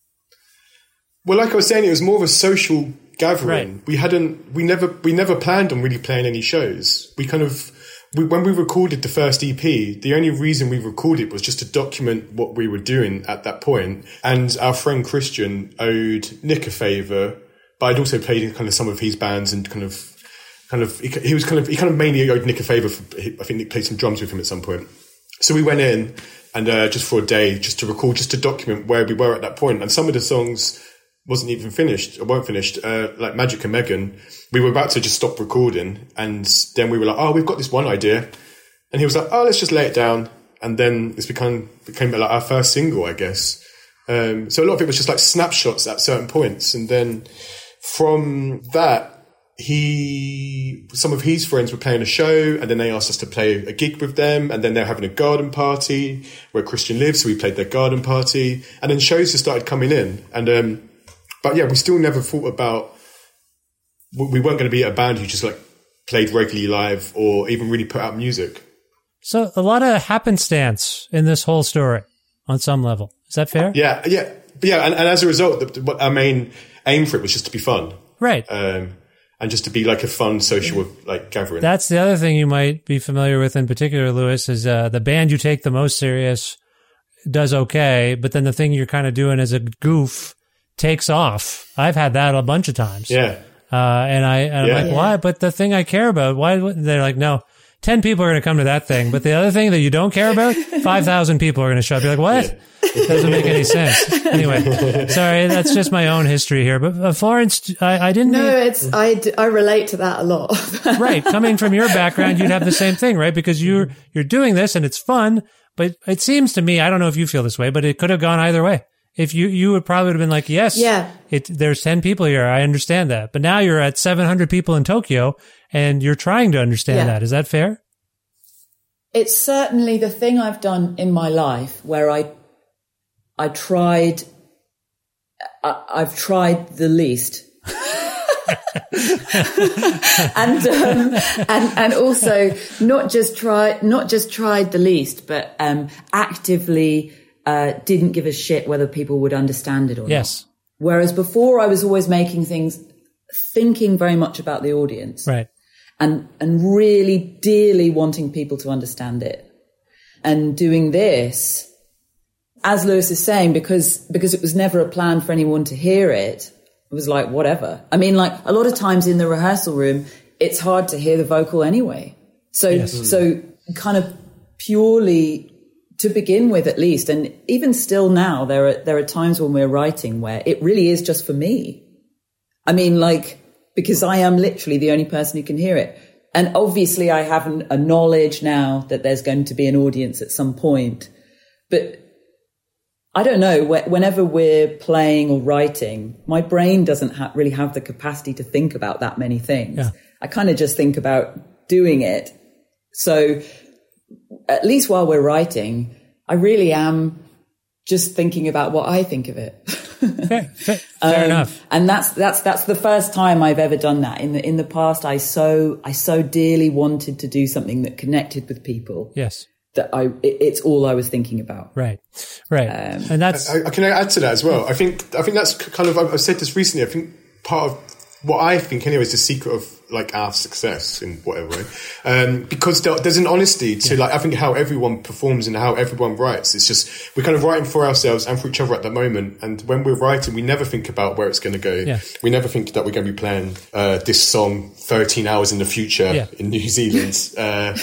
Well, like I was saying, it was more of a social gathering. Right. We hadn't, we never, we never planned on really playing any shows. We kind of, we, when we recorded the first EP, the only reason we recorded was just to document what we were doing at that point. And our friend Christian owed Nick a favour, but I'd also played in kind of some of his bands and kind of, kind of, he, he was kind of, he kind of mainly owed Nick a favour. For, I think Nick played some drums with him at some point. So we went in and uh, just for a day, just to record, just to document where we were at that point. And some of the songs wasn't even finished or weren't finished. Uh, like Magic and Meghan, we were about to just stop recording, and then we were like, "Oh, we've got this one idea," and he was like, "Oh, let's just lay it down." And then it's become became like our first single, I guess. Um, so a lot of it was just like snapshots at certain points, and then from that, he some of his friends were playing a show, and then they asked us to play a gig with them, and then they're having a garden party where Christian lives, so we played their garden party, and then shows just started coming in, and um, but yeah, we still never thought about we weren't going to be a band who just like played regularly live or even really put out music. So a lot of happenstance in this whole story on some level. Is that fair? Yeah, yeah, yeah, and, and as a result, the, the, our main aim for it was just to be fun. Right. Um, and just to be like a fun social like gathering. That's the other thing you might be familiar with in particular, Lewis, is uh, the band you take the most serious does okay, but then the thing you're kind of doing as a goof takes off. I've had that a bunch of times. yeah. Uh, and I, and Yeah. I'm like, why? But the thing I care about, why? They're like, no, 10 people are going to come to that thing. But the other thing that you don't care about, [LAUGHS] 5,000 people are going to show up. You're like, what? It doesn't make any sense. Anyway, [LAUGHS] sorry, that's just my own history here. But uh, Florence, I, I didn't. No, it's I, I relate to that a lot. [LAUGHS] right. Coming from your background, you'd have the same thing, right? Because you're, you're doing this and it's fun. But it seems to me, I don't know if you feel this way, but it could have gone either way. If you, you would probably have been like, yes, Yeah. it, there's 10 people here. I understand that. But now you're at 700 people in Tokyo and you're trying to understand Yeah. that. Is that fair? it's certainly the thing I've done in my life where I I tried I, I've tried the least. [LAUGHS] and um, and and also not just try not just tried the least, but um, actively uh, didn't give a shit whether people would understand it or not. Yes. Whereas before, I was always making things, thinking very much about the audience Right. and and really dearly wanting people to understand it and doing this as lewis is saying because because it was never a plan for anyone to hear it it was like whatever i mean like a lot of times in the rehearsal room it's hard to hear the vocal anyway so so kind of purely to begin with at least and even still now there are there are times when we're writing where it really is just for me I mean, like, because I am literally the only person who can hear it. And obviously, I have an, a knowledge now that there's going to be an audience at some point. But I don't know, wh- whenever we're playing or writing, my brain doesn't ha- really have the capacity to think about that many things. Yeah. I kind of just think about doing it. So at least while we're writing, I really am just thinking about what I think of it. [LAUGHS] Fair, fair, fair Um, enough. And that's that's that's the first time I've ever done that. In the in the past, I so I so dearly wanted to do something that connected with people Yes. that I it, it's all I was thinking about. Right. Right. Um, and that's, I, I can add to that as well. I think I think that's kind of I've said this recently. I think part of what I think anyway is the secret of like our success in whatever way, um, because there, there's an honesty to like I think how everyone performs and how everyone writes. It's just we're kind of writing for ourselves and for each other at the moment. And when we're writing, we never think about where it's going to go. Yeah. We never think that we're going to be playing uh, this song 13 hours in the future Yeah. in New Zealand. [LAUGHS] Uh,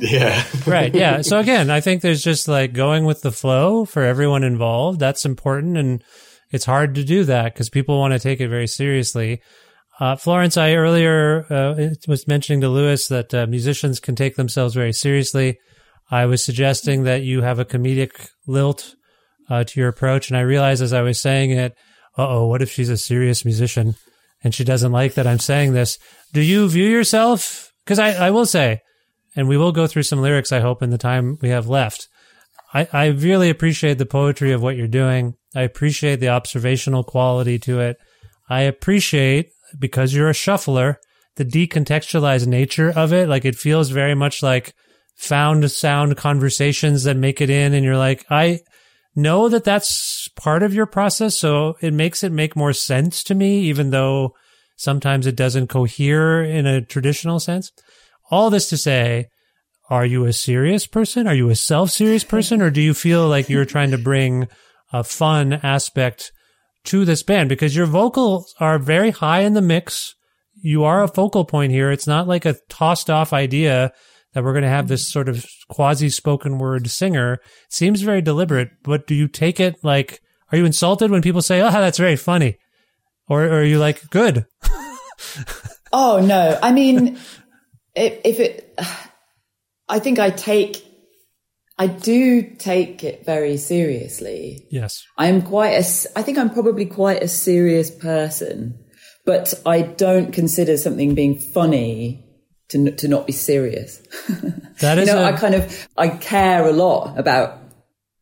yeah, [LAUGHS] right. Yeah. So again, I think there's just like going with the flow for everyone involved. That's important. And it's hard to do that because people want to take it very seriously. Uh, Florence, I earlier uh, was mentioning to Lewis that uh, musicians can take themselves very seriously. I was suggesting that you have a comedic lilt uh, to your approach. And I realized as I was saying it, uh oh, what if she's a serious musician and she doesn't like that I'm saying this? Do you view yourself? Because I, I will say, and we will go through some lyrics, I hope, in the time we have left. I, I really appreciate the poetry of what you're doing. I appreciate the observational quality to it. I appreciate, because you're a shuffler, the decontextualized nature of it. Like it feels very much like found sound conversations that make it in. And you're like, I know that that's part of your process. So it makes it make more sense to me, even though sometimes it doesn't cohere in a traditional sense. All this to say, are you a serious person? Are you a self serious person? Or do you feel like you're trying to bring a fun aspect to this band? Because your vocals are very high in the mix. You are a focal point here. It's not like a tossed off idea that we're going to have this mm-hmm. sort of quasi spoken word singer. It seems very deliberate, but do you take it like, are you insulted when people say, Oh, that's very funny? Or, or are you like, good? [LAUGHS] oh, no. I mean, if, if it, I think I take, I do take it very seriously. Yes. I'm quite a, I think I'm probably quite a serious person, but I don't consider something being funny to, to not be serious. [LAUGHS] That is, you know, a- I kind of, I care a lot about,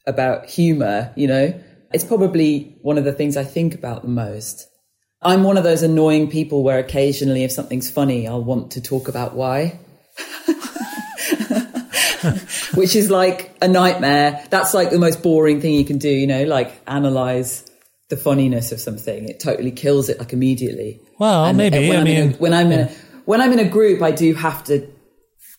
about humor, you know, it's probably one of the things I think about the most. I'm one of those annoying people where occasionally if something's funny, I'll want to talk about why. [LAUGHS] Which is like a nightmare. That's like the most boring thing you can do, you know, like analyze the funniness of something. It totally kills it like immediately. Well, And maybe. when I I'm in a- when I'm in a, when I'm in a group, I do have to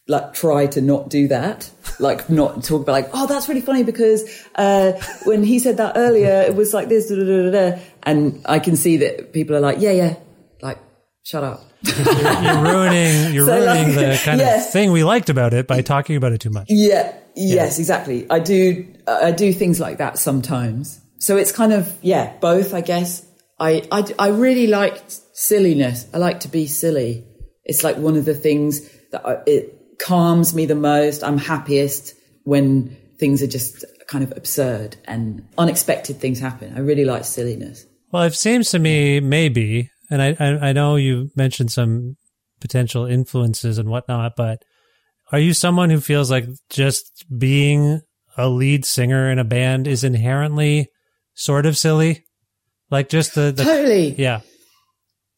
like try to not do that. Like not talk about like, oh, that's really funny because uh, when he said that earlier, it was like this, da, da, da. and I can see that people are like, yeah, yeah, like shut up. [LAUGHS] you're ruining, you're [LAUGHS] So, ruining like, the kind yes. of thing we liked about it by talking about it too much. Yeah. Yes, exactly. I do. I do things like that sometimes. So it's kind of yeah, both. I guess. I I, I really like silliness. I like to be silly. It's like one of the things that I, it calms me the most. I'm happiest when things are just kind of absurd and unexpected things happen. I really like silliness. Well, it seems to me maybe, and I, I, I know you mentioned some potential influences and whatnot, but are you someone who feels like just being a lead singer in a band is inherently sort of silly? Like just the, the Totally. yeah.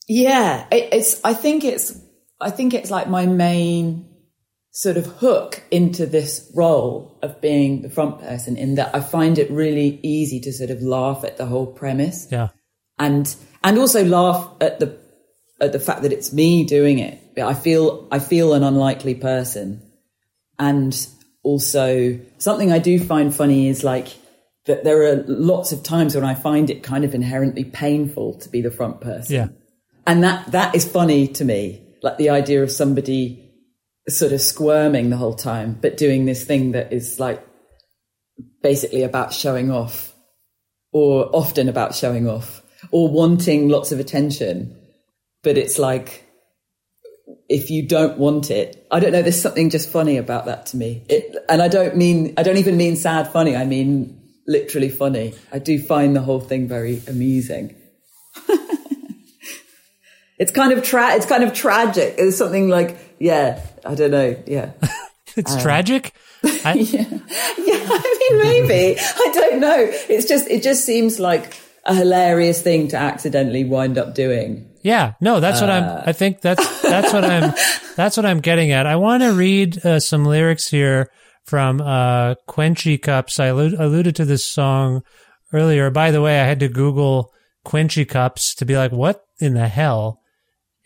Yeah, it, it's. I think it's. I think it's like my main sort of hook into this role of being the front person. In that I find it really easy to sort of laugh at the whole premise, Yeah. and and also laugh at the at the fact that it's me doing it. I feel I feel an unlikely person, and also something I do find funny is like that there are lots of times when I find it kind of inherently painful to be the front person. Yeah. And that, that is funny to me. Like the idea of somebody sort of squirming the whole time, but doing this thing that is like basically about showing off or often about showing off or wanting lots of attention. But it's like, if you don't want it, I don't know, there's something just funny about that to me. It, and I don't mean, I don't even mean sad funny. I mean literally funny. I do find the whole thing very amusing. [LAUGHS] It's kind of tra- it's kind of tragic. It's something like, yeah, I don't know. Yeah. [LAUGHS] It's um, tragic. [LAUGHS] I, yeah. Yeah. I mean, maybe. I don't know. It's just, it just seems like a hilarious thing to accidentally wind up doing. Yeah, no, that's what I'm. I think that's that's what I'm. [LAUGHS] That's what I'm getting at. I want to read uh, some lyrics here from uh, Quenchy Cups. I allu- alluded to this song earlier. By the way, I had to Google Quenchy Cups to be like, what in the hell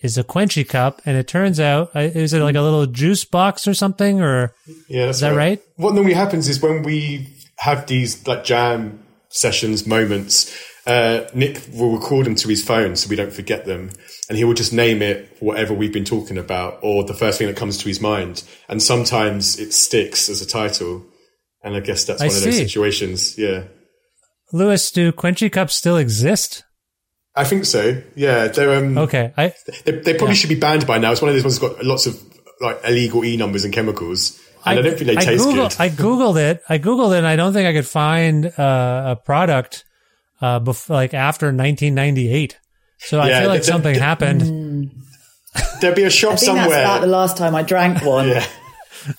is a Quenchy Cup? And it turns out, uh, is it like a little juice box or something? Or Yeah, that's Is that right? What normally happens is when we have these like jam sessions moments, uh, Nick will record them to his phone so we don't forget them, and he will just name it whatever we've been talking about or the first thing that comes to his mind. And sometimes it sticks as a title, and I guess that's I one of those situations. Yeah, Lewis, do Quenchy Cups still exist? I think so. Yeah, they're um, Okay, I they, they probably should be banned by now. It's one of those ones that's got lots of like illegal e numbers and chemicals. and I, don't think they I taste Google, good. I googled it. I googled it, and I don't think I could find uh, a product uh, bef- like after 1998. So I Yeah, feel like the- something the- happened. There'd be a shop I think somewhere. that's about the last time I drank [LAUGHS] one. yeah.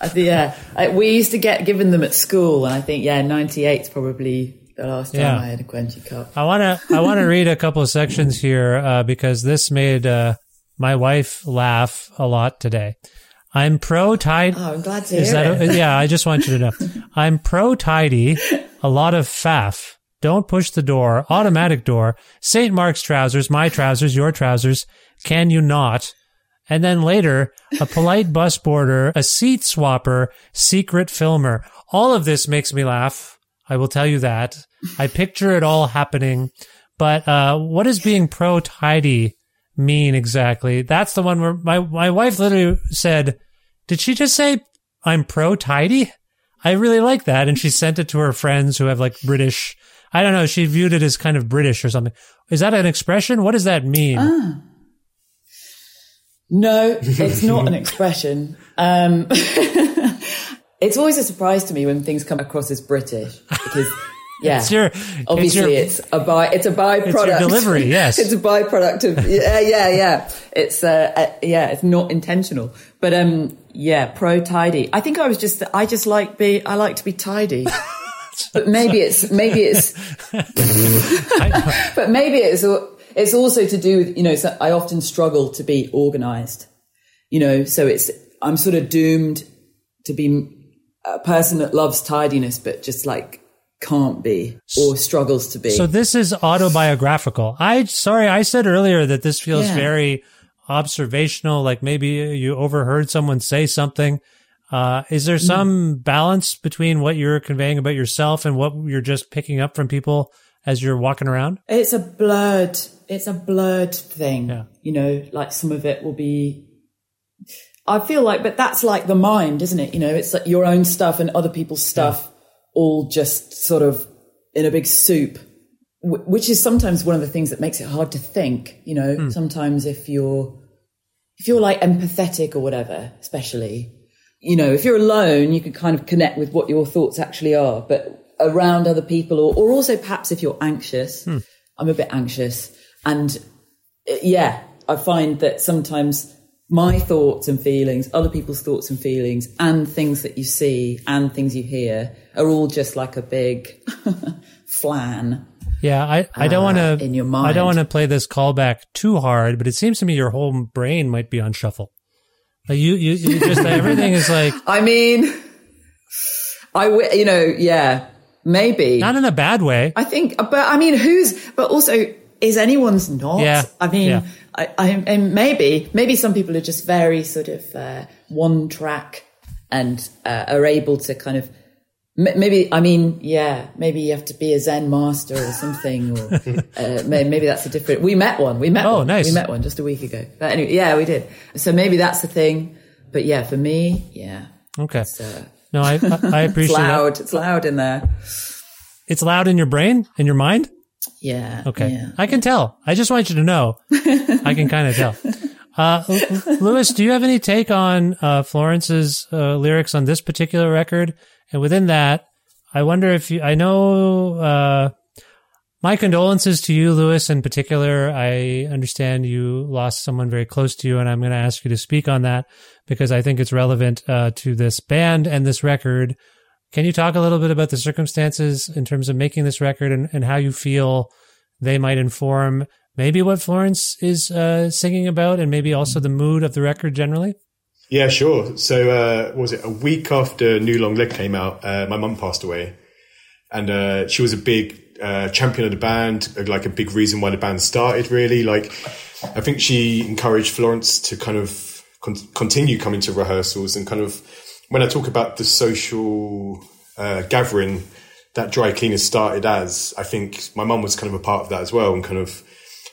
I think, yeah, I, we used to get given them at school, and I think yeah, ninety eight is probably the last time Yeah. I had a Quenchy cup. I want to I want to read a couple of sections here uh, because this made uh, my wife laugh a lot today. I'm pro tidy. Oh, I'm glad to Is hear that it. a, yeah? I just want you to know. I'm pro tidy. A lot of faff. Don't push the door. Automatic door. St. Mark's trousers. My trousers. Your trousers. Can you not? And then later, a polite bus boarder, a seat swapper, secret filmer. All of this makes me laugh. I will tell you that. I picture it all happening. But uh, what does being pro tidy mean exactly? That's the one where my, my wife literally said, Did she just say I'm pro tidy? I really like that. And she sent it to her friends who have like British. I don't know. She viewed it as kind of British or something. Is that an expression? What does that mean? No, it's not an [LAUGHS] expression. Um, [LAUGHS] it's always a surprise to me when things come across as British because, [LAUGHS] yeah, It's your- obviously it's it's, a by it's a byproduct. delivery, yes. it's a byproduct of yeah, yeah, yeah. It's uh, uh, yeah, it's not intentional, but um, yeah, pro tidy. I think I was just I just like be I like to be tidy. But maybe it's maybe it's [LAUGHS] [LAUGHS] but maybe it's it's also to do with you know so I often struggle to be organized you know so it's I'm sort of doomed to be a person that loves tidiness but just like can't be or struggles to be So this is autobiographical. I sorry, I said earlier that this feels Yeah. very observational. Like maybe you overheard someone say something. Uh, is Mm. there some balance between what you're conveying about yourself and what you're just picking up from people as you're walking around? it's a blurred it's a blurred thing Yeah. you know like some of it will be I feel like but that's like the mind isn't it you know it's like your own stuff and other people's stuff all just sort of in a big soup which is sometimes one of the things that makes it hard to think you know sometimes if you're if you're like empathetic or whatever especially you know if you're alone you can kind of connect with what your thoughts actually are but around other people or, or also perhaps if you're anxious i'm a bit anxious. And uh, yeah i find that sometimes my thoughts and feelings other people's thoughts and feelings and things that you see and things you hear are all just like a big [LAUGHS] flan Yeah, I, I don't want Uh, to in your I don't want to play this callback too hard, but it seems to me your whole brain might be on shuffle. Like you, you, you just everything is like [LAUGHS] I mean, I, w- you know, yeah, maybe. not in a bad way. I think, but I mean, who's, but also, is anyone's not? Yeah, I mean, yeah. I, I, and maybe, maybe some people are just very sort of, uh, one track and, uh, are able to kind of, maybe, I mean, yeah, maybe you have to be a Zen master or something, or, [LAUGHS] uh, may- maybe that's a different, we met one, we met Oh, one. nice. We met one just a week ago. But anyway, yeah, we did. So maybe that's the thing. But yeah, for me, yeah, Okay. uh, No, I, I I [LAUGHS] appreciate it. It's loud. It's loud in there. It's loud in your brain, in your mind. Yeah. Okay. Yeah. I can tell. I just want you to know. [LAUGHS] I can kind of tell. Uh, Lewis, do you have any take on uh, Florence's uh, lyrics on this particular record? And within that, I wonder if you, I know, uh, my condolences to you, Lewis, in particular. I understand you lost someone very close to you, and I'm going to ask you to speak on that because I think it's relevant uh, to this band and this record. Can you talk a little bit about the circumstances in terms of making this record and, and how you feel they might inform maybe what Florence is uh, singing about and maybe also the mood of the record generally? Yeah, sure. So, uh, was it a week after New Long Leg came out? Uh, my mum passed away, and uh, she was a big uh, champion of the band, uh, like a big reason why the band started. Really, like I think she encouraged Florence to kind of con- continue coming to rehearsals and kind of when I talk about the social uh, gathering that dry cleaners started as, I think my mum was kind of a part of that as well, and kind of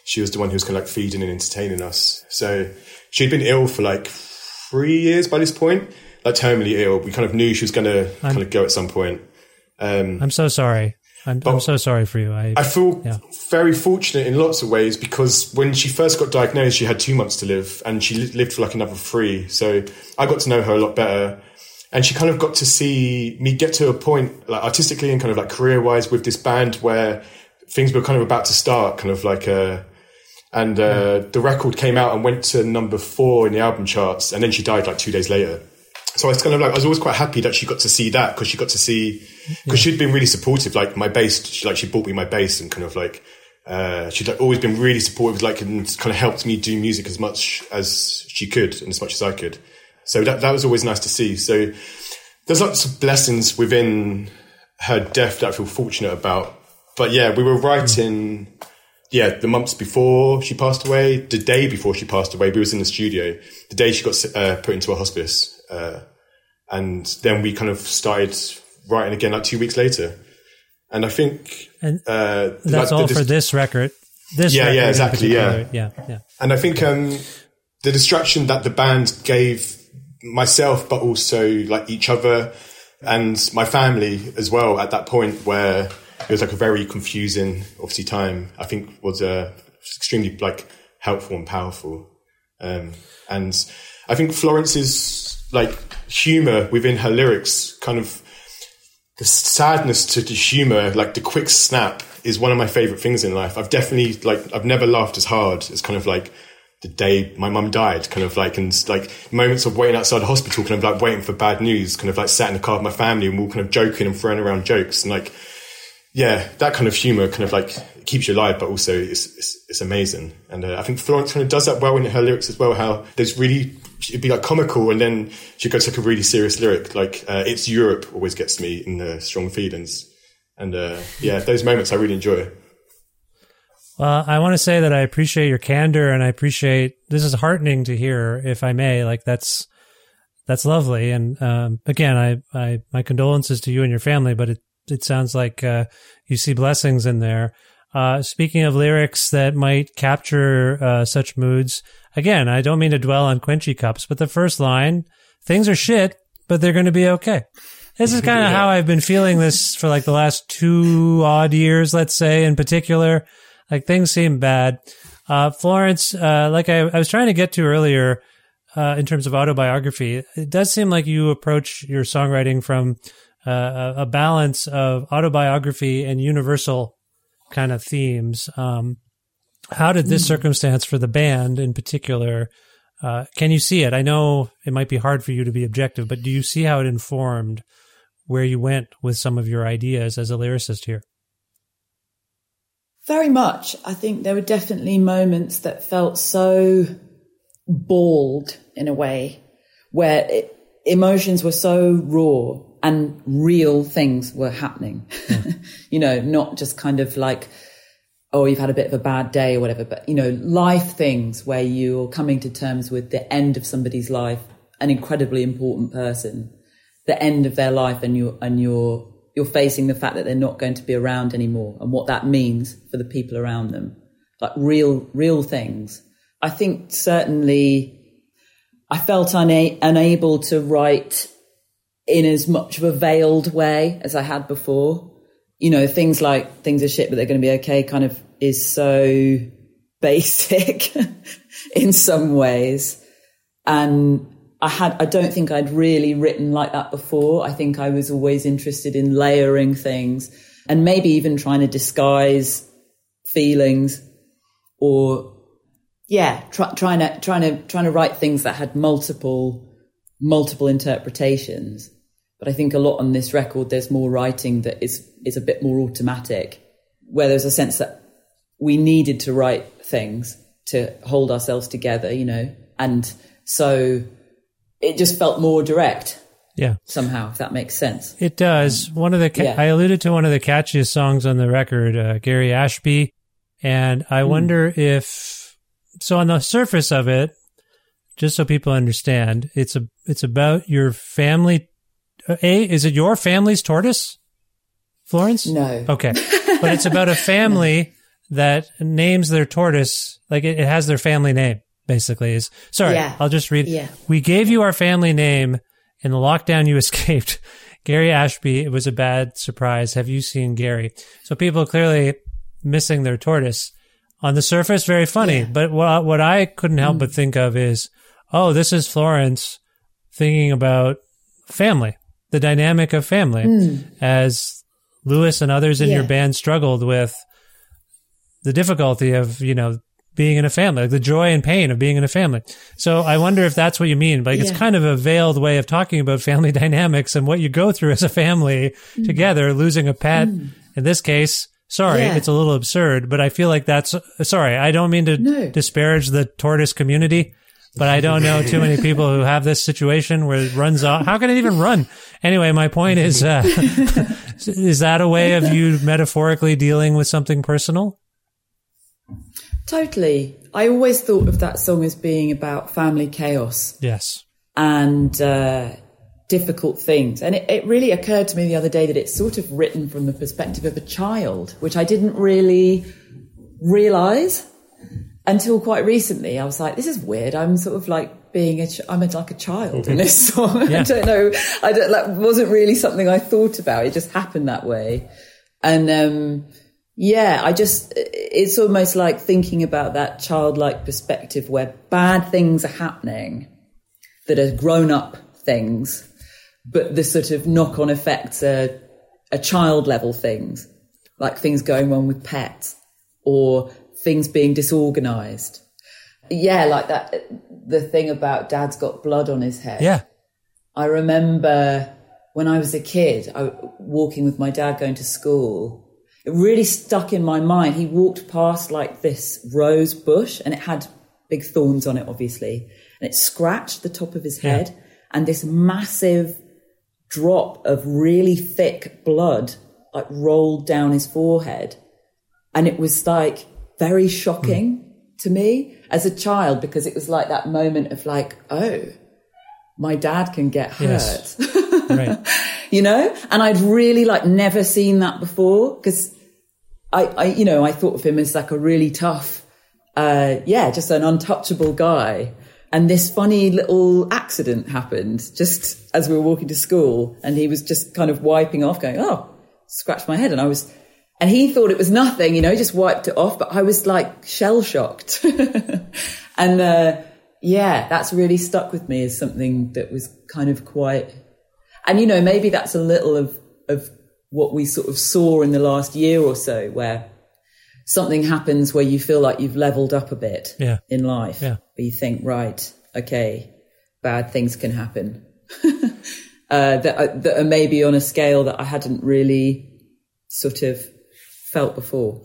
she was the one who was kind of like feeding and entertaining us. So she'd been ill for like three years by this point, like terminally ill. We kind of knew she was going to kind of go at some point. Um, I'm so sorry. I'm, I'm so sorry for you. I, I feel Yeah. very fortunate in lots of ways because when she first got diagnosed, she had two months to live and she lived for like another three. So I got to know her a lot better. and she kind of got to see me get to a point like artistically and kind of like career wise with this band where things were kind of about to start, kind of like uh and uh, the record came out and went to number four in the album charts, and then she died like two days later. So I was kind of like, I was always quite happy that she got to see that because she got to see, because she'd been really supportive. Like my bass, she, like she bought me my bass and kind of like, uh, she'd like, always been really supportive, like, and kind of helped me do music as much as she could and as much as I could. So that, that was always nice to see. So there's lots of blessings within her death that I feel fortunate about. But yeah, we were writing, yeah, the months before she passed away, the day before she passed away, we was in the studio. The day she got uh, put into a hospice, uh, and then we kind of started writing again like two weeks later. And I think And uh, That's like all the for this record. This Yeah, record yeah, exactly, yeah. yeah, yeah. And I think um, the distraction that the band gave myself, but also like each other and my family as well at that point where it was like a very confusing, obviously time, I think was uh, extremely like helpful and powerful. Um, and I think Florence's like humor within her lyrics kind of the sadness to the humor, like the quick snap, is one of my favorite things in life. I've definitely like I've never laughed as hard as kind of like the day my mum died, kind of like and like moments of waiting outside the hospital, kind of like waiting for bad news, kind of like sat in the car with my family and we're all kind of joking and throwing around jokes and like yeah, that kind of humor kind of like keeps you alive, but also it's it's, it's amazing. And uh, I think Florence kind of does that well in her lyrics as well. How there's really it'd be like comical, and then she goes like a really serious lyric, like uh, "It's Europe" always gets me in the strong feelings. And uh, yeah, those moments I really enjoy. Well, I want to say that I appreciate your candor and I appreciate this is heartening to hear, if I may. Like that's that's lovely. And um, again, I, I my condolences to you and your family, but it it sounds like uh, you see blessings in there. Uh, speaking of lyrics that might capture uh, such moods, again, I don't mean to dwell on quenchy cups, but the first line, things are shit, but they're going to be okay. This is [LAUGHS] kind of how I've been feeling this for like the last two odd years, let's say, in particular. Like things seem bad. Uh, Florence, uh, like I, I was trying to get to earlier, uh, in terms of autobiography, it does seem like you approach your songwriting from uh, a balance of autobiography and universal kind of themes. Um, how did this circumstance for the band in particular? Uh, can you see it? I know it might be hard for you to be objective, but do you see how it informed where you went with some of your ideas as a lyricist here? Very much. I think there were definitely moments that felt so bald in a way where it, emotions were so raw and real things were happening. Hmm. [LAUGHS] you know, not just kind of like, oh, you've had a bit of a bad day or whatever, but you know, life things where you're coming to terms with the end of somebody's life, an incredibly important person, the end of their life and you're, and you're, you're facing the fact that they're not going to be around anymore and what that means for the people around them. Like real, real things. I think certainly I felt una- unable to write in as much of a veiled way as I had before. You know, things like things are shit, but they're going to be okay kind of is so [LAUGHS] basic [LAUGHS] in some ways. And I had, I don't think I'd really written like that before. I think I was always interested in layering things and maybe even trying to disguise feelings or yeah, try, trying to, trying to, trying to write things that had multiple, multiple interpretations. But I think a lot on this record, there's more writing that is, is a bit more automatic, where there's a sense that we needed to write things to hold ourselves together, you know, and so it just felt more direct Yeah. somehow, if that makes sense. It does. One of the ca- Yeah. I alluded to one of the catchiest songs on the record, uh, Gary Ashby, and I wonder if so. On the surface of it, just so people understand, it's a it's about your family. A is it your family's tortoise, Florence? No. Okay, [LAUGHS] but it's about a family that names their tortoise like it, it has their family name. Basically, is sorry. Yeah. I'll just read. Yeah. We gave you our family name in the lockdown. You [LAUGHS] escaped. Gary Ashby. It was a bad surprise. Have you seen Gary? So people clearly missing their tortoise. On the surface, very funny. But what what I couldn't help mm. but think of is, oh, this is Florence thinking about family, the dynamic of family, hmm. as Lewis and others in. Yeah. your band struggled with the difficulty of you know being in a family, like the joy and pain of being in a family. So I wonder if that's what you mean. Like it's kind of a veiled way of talking about family [LAUGHS] dynamics and what you go through as a family hmm. together, losing a pet. Hmm. In this case, sorry. Yeah. it's a little absurd, but I feel like that's sorry. I don't mean to No. disparage the tortoise community. But I don't know too many people who have this situation where it runs off. How can it even run? Anyway, my point is, uh, [LAUGHS] is that a way of you metaphorically dealing with something personal? Totally. I always thought of that song as being about family chaos Yes. and uh, difficult things. And it, it really occurred to me the other day that it's sort of written from the perspective of a child, which I didn't really realize until quite recently. I was like, this is weird. I'm sort of like being a, ch- I'm a, like a child in this [LAUGHS] song. Yeah. I don't know. I don't, that wasn't really something I thought about. It just happened that way. And, um, yeah, I just, it's almost like thinking about that childlike perspective where bad things are happening that are grown up things, but the sort of knock on effects are, are child level things, like things going wrong with pets or things being disorganized. Yeah, like that, the thing about dad's got blood on his head. Yeah. I remember when I was a kid, I, walking with my dad going to school. It really stuck in my mind. He walked past like this rose bush and it had big thorns on it, obviously, and it scratched the top of his head and this massive drop of really thick blood like rolled down his forehead. And it was like very shocking to me as a child because it was like that moment of like, oh, my dad can get hurt. Yes. [LAUGHS] Right. you know? And I'd really like never seen that before because I, I, you know, I thought of him as like a really tough, uh, yeah, just an untouchable guy. And this funny little accident happened just as we were walking to school and he was just kind of wiping off going, oh, scratched my head. And I was, and he thought it was nothing, you know, he just wiped it off, but I was like shell shocked. [LAUGHS] and, uh, yeah, that's really stuck with me as something that was kind of quite, and you know, maybe that's a little of, of what we sort of saw in the last year or so where something happens where you feel like you've leveled up a bit Yeah. in life. Yeah. Where you think, right, okay, bad things can happen. [LAUGHS] uh, that, that are maybe on a scale that I hadn't really sort of felt before.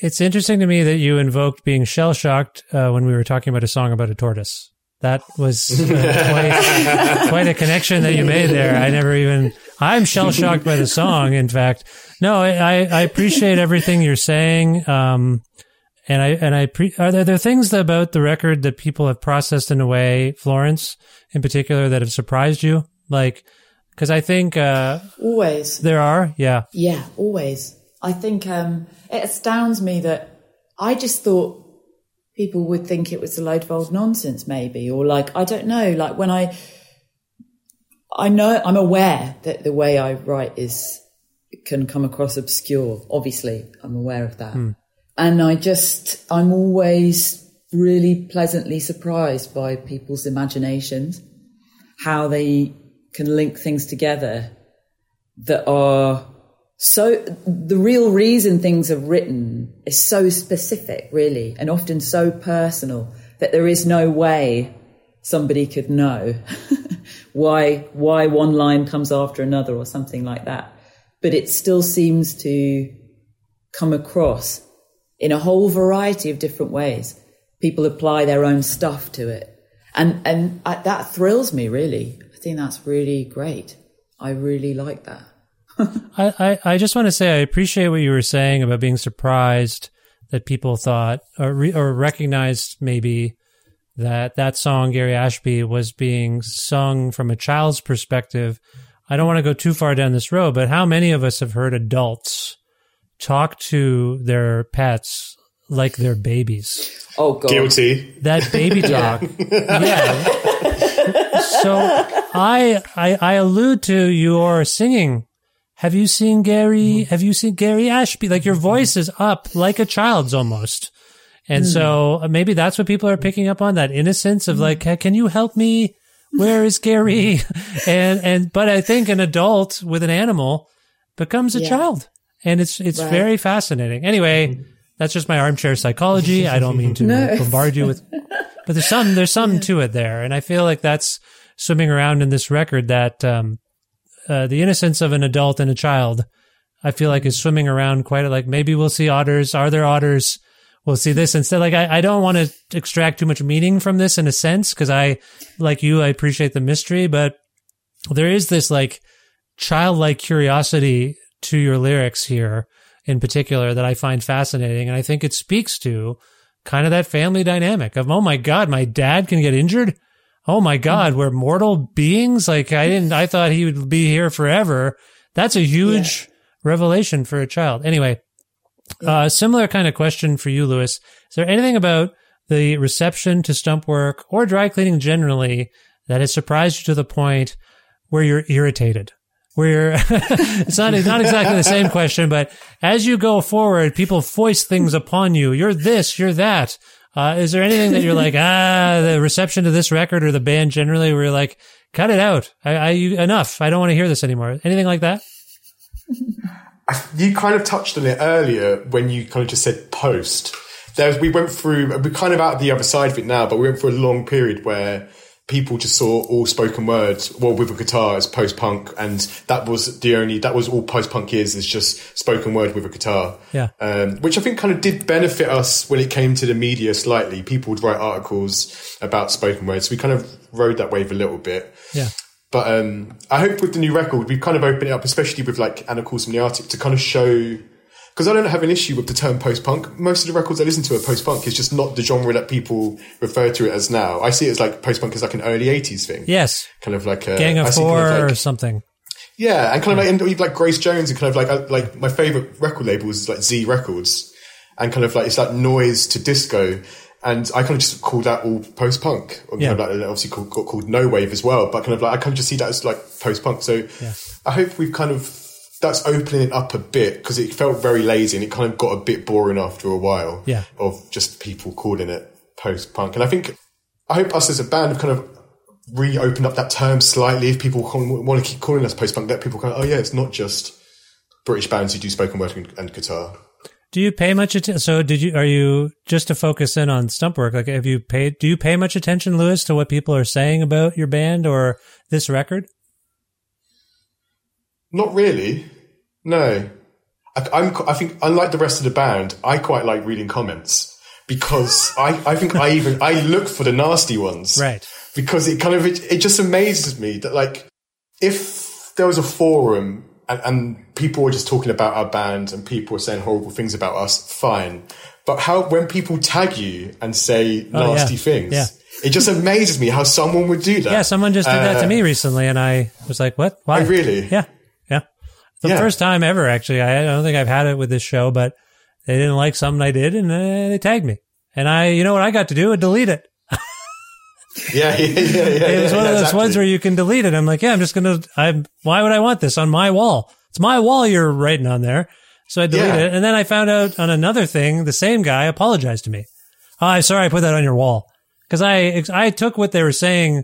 It's interesting to me that you invoked being shell shocked uh, when we were talking about a song about a tortoise. That was uh, [LAUGHS] quite, quite a connection that you made there. I never even, I'm shell shocked by the song. In fact, no, I, I, I appreciate everything you're saying. Um, and I, and I, pre- are there, there things about the record that people have processed in a way, Florence in particular, that have surprised you? Like, cause I think, uh, Always. there are. Yeah. Yeah, always. I think um, it astounds me that I just thought people would think it was a load of old nonsense, maybe, or like I don't know. Like when I, I know I'm aware that the way I write is can come across obscure. Obviously, I'm aware of that, and I just I'm always really pleasantly surprised by people's imaginations, how they can link things together that are so the real reason things are written is so specific really and often so personal that there is no way somebody could know [LAUGHS] why why one line comes after another or something like that. But it still seems to come across in a whole variety of different ways. People apply their own stuff to it. And and that thrills me really. I think that's really great. I really like that I, I, I just want to say I appreciate what you were saying about being surprised that people thought or, re, or recognized maybe that that song Gary Ashby was being sung from a child's perspective. I don't want to go too far down this road, but how many of us have heard adults talk to their pets like they're babies? oh god Guilty. That baby [LAUGHS] talk. yeah. So I, I I allude to your singing. Have you seen Gary? Mm-hmm. Have you seen Gary Ashby? Like your mm-hmm. voice is up like a child's almost. And mm. so uh, maybe that's what people are mm. picking up on that innocence of mm. like, "Hey, can you help me Where is Gary? [LAUGHS] and and but I think an adult with an animal becomes a Yeah. child, and it's it's Right. very fascinating. Anyway, mm-hmm. that's just my armchair psychology. I don't mean to [LAUGHS] No. bombard you with, but there's some there's some to it there, and I feel like that's swimming around in this record that um, uh, the innocence of an adult and a child. I feel like is swimming around quite like maybe we'll see otters. Are there otters? We'll see this instead. Like I, I don't want to extract too much meaning from this in a sense because I, like you, I appreciate the mystery, but there is this like childlike curiosity to your lyrics here in particular that I find fascinating. And I think it speaks to kind of that family dynamic of, oh my God, my dad can get injured. Oh my God, we're mortal beings. Like I didn't, I thought he would be here forever. That's a huge revelation for a child. Anyway, uh, similar kind of question for you, Lewis. Is there anything about the reception to Stumpwork or dry cleaning generally that has surprised you to the point where you're irritated? Where you're, [LAUGHS] it's not, it's not exactly the same question, but as you go forward, people foist things upon you. You're this, you're that. Uh, is there anything that you're like, [LAUGHS] ah, the reception to this record or the band generally where you're like, cut it out. I, I, you, enough. I don't want to hear this anymore. Anything like that? You kind of touched on it earlier when you kind of just said post. There, we went through, we're kind of out of the other side of it now, but we went through a long period where people just saw all spoken words, well, with a guitar as post punk, and that was the only, that was all post punk is, is just spoken word with a guitar. Yeah. Um, which I think kind of did benefit us when it came to the media slightly. People would write articles about spoken words. So we kind of rode that wave a little bit. Yeah. But um, I hope with the new record, we've kind of opened it up, especially with like Anna Calls from the Arctic, to kind of show. Because I don't have an issue with the term post punk. Most of the records I listen to are post punk. It's just not the genre that people refer to it as now. I see it as like post punk is like an early 80s thing. Yes. Kind of like a. Gang I of see kind Four of like- or something. yeah, and kind of like, and we've like Grace Jones and kind of like, uh, like my favorite record label is like Z Records. And kind of like, it's like noise to disco. And I kind of just call that all post punk. Yeah. kind of like, obviously called, got called no wave as well. But kind of like, I kind of just see that as like post punk. So I hope we've kind of, that's opening it up a bit because it felt very lazy and it kind of got a bit boring after a while Yeah. of just people calling it post punk. And I think, I hope us as a band have kind of reopened up that term slightly. If people want to keep calling us post punk, that people kind of, oh yeah, it's not just British bands who do spoken word and, and guitar. Do you pay much attention? So did you, are you just to focus in on Stumpwork? Like have you paid, do you pay much attention, Lewis, to what people are saying about your band or this record? Not really. No. I, I'm, I think, unlike the rest of the band, I quite like reading comments because I, I think I even, I look for the nasty ones. Right. Because it kind of, it, it just amazes me that like, if there was a forum and, and people were just talking about our band and people were saying horrible things about us, fine. But how, when people tag you and say Oh, nasty yeah. things, Yeah. it just amazes me how someone would do that. Yeah, someone just did that to Uh, me recently, and I was like, "What? Why? Oh, really? Yeah. The Yeah. first time ever, actually. I don't think I've had it with this show, but they didn't like something I did, and uh, they tagged me. And I, you know what I got to do? I delete it. [LAUGHS] Yeah, yeah, yeah. [LAUGHS] It was yeah, one of those exactly. ones where you can delete it. I'm like, yeah, I'm just gonna. I. Why would I want this on my wall? It's my wall you're writing on there. So I deleted Yeah. it, and then I found out on another thing, the same guy apologized to me. Oh, I'm sorry, I put that on your wall because I I took what they were saying.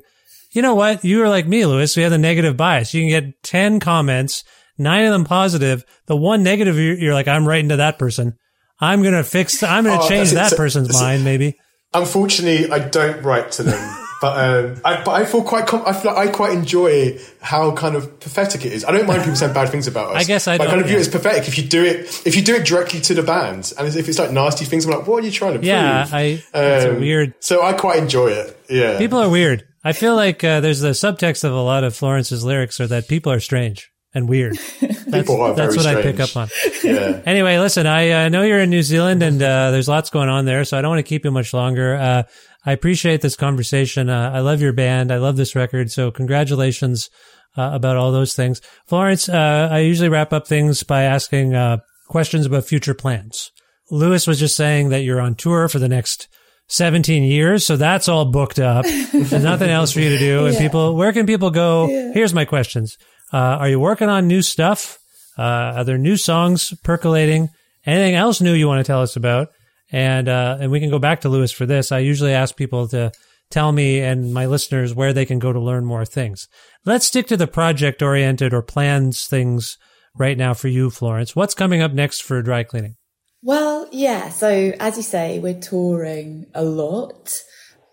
You know what? You are like me, Lewis. We have the negative bias. You can get ten comments, nine of them positive. The one negative, you're, you're like, I'm writing to that person. I'm gonna fix. I'm gonna Oh, change that person's so- mind. Maybe. Unfortunately, I don't write to them. [LAUGHS] But um, I, but I feel quite. Com- I feel like I quite enjoy how kind of pathetic it is. I don't mind people saying bad things about us. I guess I But don't, kind of view yeah. it as pathetic if you do it. If you do it directly to the band, and if it's like nasty things, I'm like, what are you trying to prove? Yeah, I. Um, weird. So I quite enjoy it. Yeah. People are weird. I feel like uh, there's the subtext of a lot of Florence's lyrics are that people are strange and weird. [LAUGHS] That's, People are that's very what I pick up on. [LAUGHS] yeah. Anyway, listen, I uh, know you're in New Zealand and uh, there's lots going on there, so I don't want to keep you much longer. Uh, I appreciate this conversation. Uh, I love your band. I love this record. So congratulations uh, about all those things. Florence, uh, I usually wrap up things by asking uh, questions about future plans. Lewis was just saying that you're on tour for the next 17 years. So that's all booked up. [LAUGHS] There's nothing else for you to do. And Yeah. people, where can people go? Here's my questions. Uh, are you working on new stuff? Uh, are there new songs percolating? Anything else new you want to tell us about? And, uh, and we can go back to Lewis for this. I usually ask people to tell me and my listeners where they can go to learn more things. Let's stick to the project oriented or plans things right now for you, Florence. What's coming up next for dry cleaning? Well, yeah. So as you say, we're touring a lot.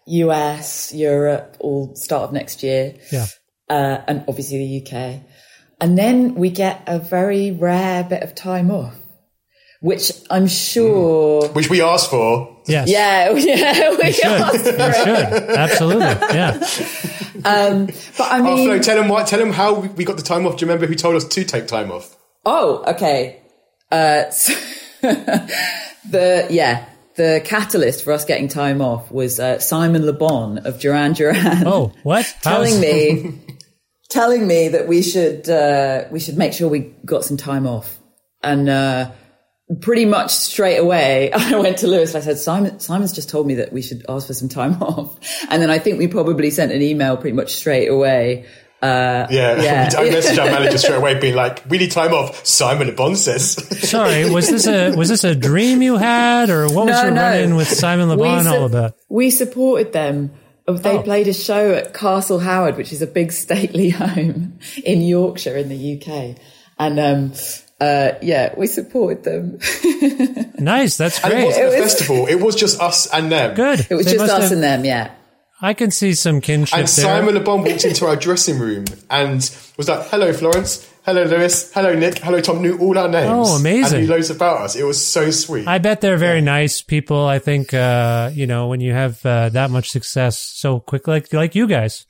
US, Europe, all start of next year. Yeah. Uh, and obviously the UK. And then we get a very rare bit of time off, which I'm sure. Which we asked for. Yes. Yeah, yeah, [LAUGHS] we You should. asked for You it. should. Absolutely. Yeah. [LAUGHS] Um, but I Oh, mean, Flo, tell him what. Tell him how we we got the time off. Do you remember who told us to take time off? Oh, okay. Uh, so [LAUGHS] the yeah, the catalyst for us getting time off was uh, Simon Le Bon of Duran Duran. Oh, what? telling me, telling me that we should uh, we should make sure we got some time off, and uh, pretty much straight away [LAUGHS] I went to Lewis. and I said, Simon, Simon's just told me that we should ask for some time [LAUGHS] off, and then I think we probably sent an email pretty much straight away. Uh, Yeah, [LAUGHS] Yeah. I messaged our manager straight away, being like, "We need time off." Simon Le Bon says. Sorry, was this a was this a dream you had, or what was No, your no. run-in with Simon Le We Bon all su- about? We supported them. They Oh. played a show at Castle Howard, which is a big [LAUGHS] stately home in Yorkshire in the UK. And, um, uh, yeah, we supported them. [LAUGHS] Nice, that's And it great. wasn't a It was- festival; it was just us and them. Good. It was They just us have- and them, yeah. I can see some kinship And. Simon Le Bon walked into our dressing room and was like, "Hello, Florence. Hello, Lewis. Hello, Nick. Hello, Tom." Knew all our names. Oh, amazing. And knew loads about us. It was so sweet. I bet they're very nice people. I think uh, you know when you have uh, that much success so quick, like like you guys,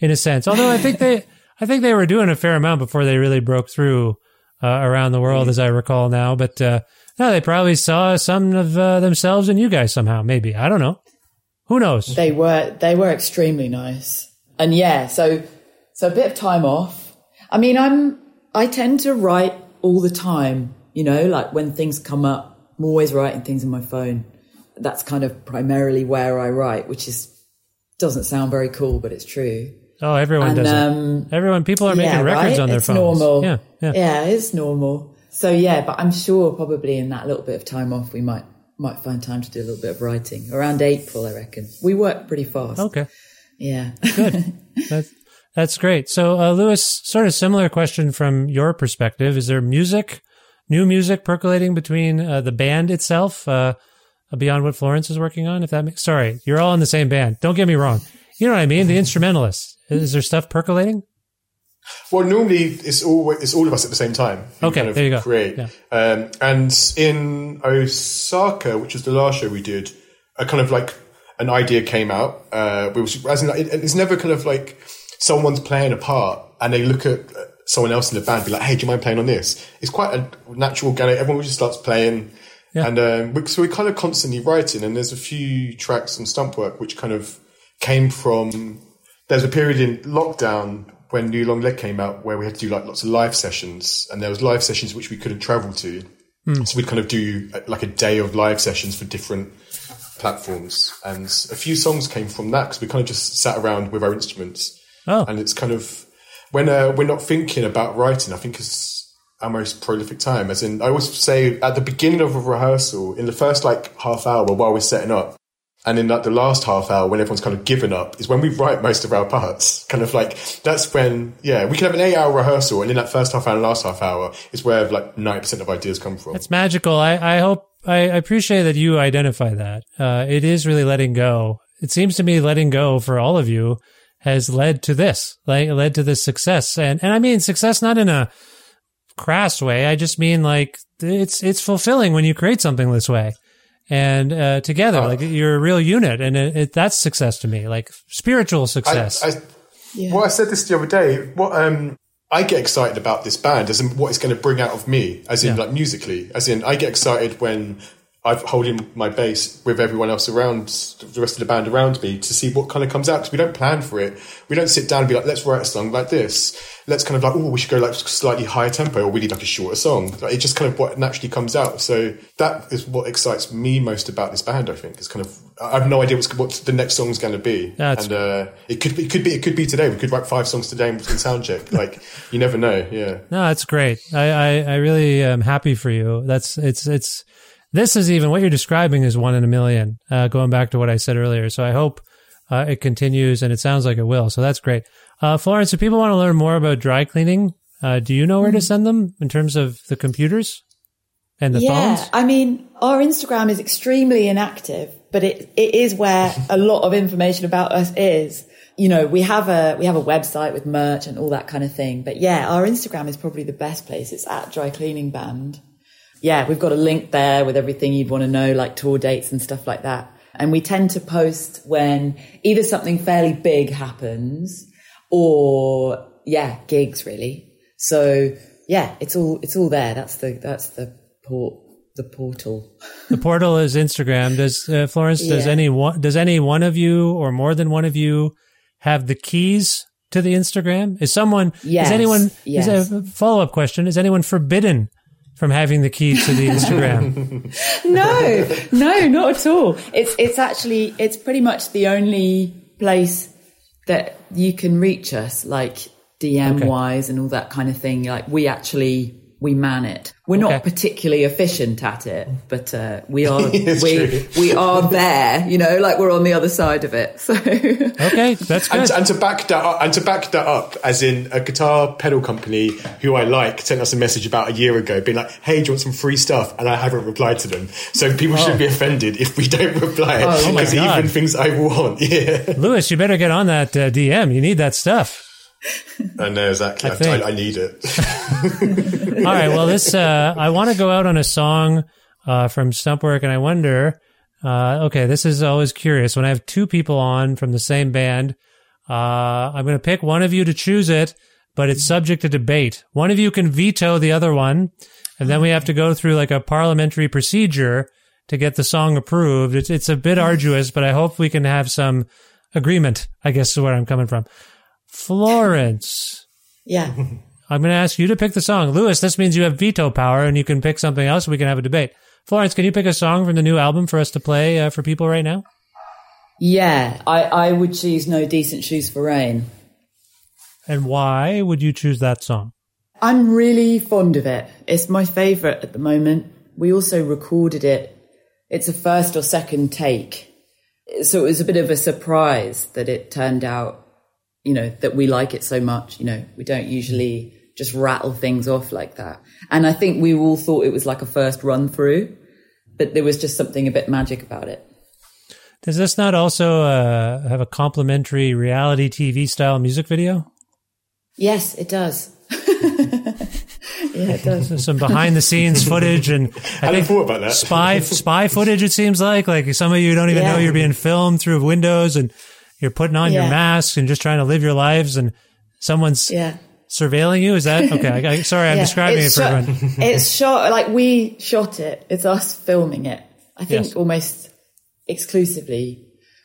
in a sense. Although I think they, I think they were doing a fair amount before they really broke through uh, around the world, as I recall now. But uh, no, they probably saw some of uh, themselves in you guys somehow. Maybe I don't know. Who knows? They were, they were extremely nice. And yeah, so, so a bit of time off. I mean, I'm, I tend to write all the time, you know, like when things come up, I'm always writing things on my phone. That's kind of primarily where I write, which is, doesn't sound very cool, but it's true. Oh, everyone And, does um. Everyone, people are making yeah, records right? on their it's phones. normal. Yeah, yeah. it's normal. So yeah, but I'm sure probably in that little bit of time off, we might might find time to do a little bit of writing around April. I reckon we work pretty fast. Okay. Yeah. Good. [LAUGHS] That's that's great. So, uh, Lewis, sort of similar question from your perspective: Is there music, new music percolating between uh, the band itself, uh, beyond what Florence is working on? If that makes sorry, you're all in the same band. Don't get me wrong. You know what I mean? The instrumentalists. Is there stuff percolating? Well, normally it's all it's all of us at the same time. Okay, kind of there you go. Create, Yeah. um, and in Osaka, which was the last show we did, a kind of like an idea came out. Uh, we was, as in, like, it, it's never kind of like someone's playing a part and they look at uh, someone else in the band, be like, "Hey, do you mind playing on this?" It's quite a natural organic. Everyone just starts playing. Yeah. And um, we, so we're kind of constantly writing, and there's a few tracks and Stumpwork which kind of came from. There's a period in lockdown when New Long Leg came out where we had to do like lots of live sessions, and there was live sessions which we couldn't travel to, so we'd kind of do uh, like a day of live sessions for different platforms, and a few songs came from that because we kind of just sat around with our instruments, Oh, and it's kind of when uh, we're not thinking about writing. I think it's our most prolific time. As in, I always say at the beginning of a rehearsal, in the first like half hour while we're setting up, and in like the last half hour when everyone's kind of given up, is when we write most of our parts. Kind of like that's when, yeah, we can have an eight-hour rehearsal, and in that first half hour and last half hour is where like ninety percent of ideas come from. It's magical. I, I hope I appreciate that you identify that. Uh, it is really letting go. It seems to me letting go for all of you has led to this, like led to this success. And and I mean success not in a crass way. I just mean like it's it's fulfilling when you create something this way. And uh, together, like you're a real unit, and it, it, that's success to me, like spiritual I, success. I, Well, I said this the other day. What um, I get excited about this band, as in what it's going to bring out of me, as in Yeah. like musically, as in I get excited when I'm holding my bass with everyone else around, the rest of the band around me, to see what kind of comes out. Because we don't plan for it. We don't sit down and be like, let's write a song like this. Let's kind of like, oh, we should go like slightly higher tempo, or we need like a shorter song. Like, it just kind of what naturally comes out. So that is what excites me most about this band. I think it's kind of I have no idea what's, what the next song's going to be, That's- and uh, it could be, it could be it could be today. We could write five songs today and we can sound check. Like you never know. Yeah. No, that's great. I, I, I really am happy for you. That's it's it's this is even what you're describing is one in a million. Uh, going back to what I said earlier, so I hope uh, it continues, and it sounds like it will. So that's great. Uh, Florence, if people want to learn more about dry cleaning, uh, do you know where to send them in terms of the computers and the yeah, phones? I mean, our Instagram is extremely inactive, but it, it is where [LAUGHS] a lot of information about us is. You know, we have a, we have a website with merch and all that kind of thing. But yeah, our Instagram is probably the best place. It's at Dry Cleaning Band. Yeah, we've got a link there with everything you'd want to know, like tour dates and stuff like that. And we tend to post when either something fairly big happens or yeah, gigs really. So yeah, it's all, it's all there. That's the, that's the port, the portal. [LAUGHS] The portal is Instagram. Does uh, Florence? Does any one? Does any one of you or more than one of you have the keys to the Instagram? Is someone? Yes, Is anyone? yes. Is a follow up question? Is anyone forbidden from having the keys to the [LAUGHS] Instagram? no, no, not at all. It's it's actually it's pretty much the only place that you can reach us, like DM Okay. wise and all that kind of thing. Like we actually we man it. We're not particularly efficient at it, but uh, we [LAUGHS] are we true. we are there. You know, like we're on the other side of it. So okay, that's And, good. and to back that up, and to back that up, as in a guitar pedal company who I like sent us a message about a year ago, being like, "Hey, do you want some free stuff?" And I haven't replied to them, so people shouldn't be offended if we don't reply Oh, my because even things I want, [LAUGHS] yeah. Lewis, you better get on that uh, DM. You need that stuff. I know exactly. I I, I, need it. [LAUGHS] [LAUGHS] All right. Well, this uh, I want to go out on a song uh, from Stumpwork, and I wonder. Uh, okay, this is always curious when I have two people on from the same band. Uh, I'm going to pick one of you to choose it, but it's subject to debate. One of you can veto the other one, and then we have to go through like a parliamentary procedure to get the song approved. It's it's a bit arduous, but I hope we can have some agreement. I guess is where I'm coming from. Florence. yeah, I'm going to ask you to pick the song. Lewis, this means you have veto power and you can pick something else. We can have a debate. Florence, can you pick a song from the new album for us to play uh, for people right now? yeah. I I would choose No Decent Shoes for Rain. And why would you choose that song? I'm really fond of it. It's my favourite at the moment. We also recorded it. It's a first or second take. So it was a bit of a surprise that it turned out, you know, that we like it so much. You know, we don't usually just rattle things off like that. And I think we all thought it was like a first run through, but there was just something a bit magic about it. Does this not also uh, have a complimentary reality TV style music video? Yes, it does. [LAUGHS] yeah, it does. Some behind the scenes footage and [LAUGHS] I I think didn't thought about that. spy spy footage. It seems like like some of you don't even Yeah. know you're being filmed through windows and you're putting on your mask and just trying to live your lives and someone's Yeah. surveilling you. Is that okay? I, I, sorry, I'm Yeah, describing it for shot, everyone. [LAUGHS] it's shot like we shot it. It's us filming it. I think Yes. almost exclusively.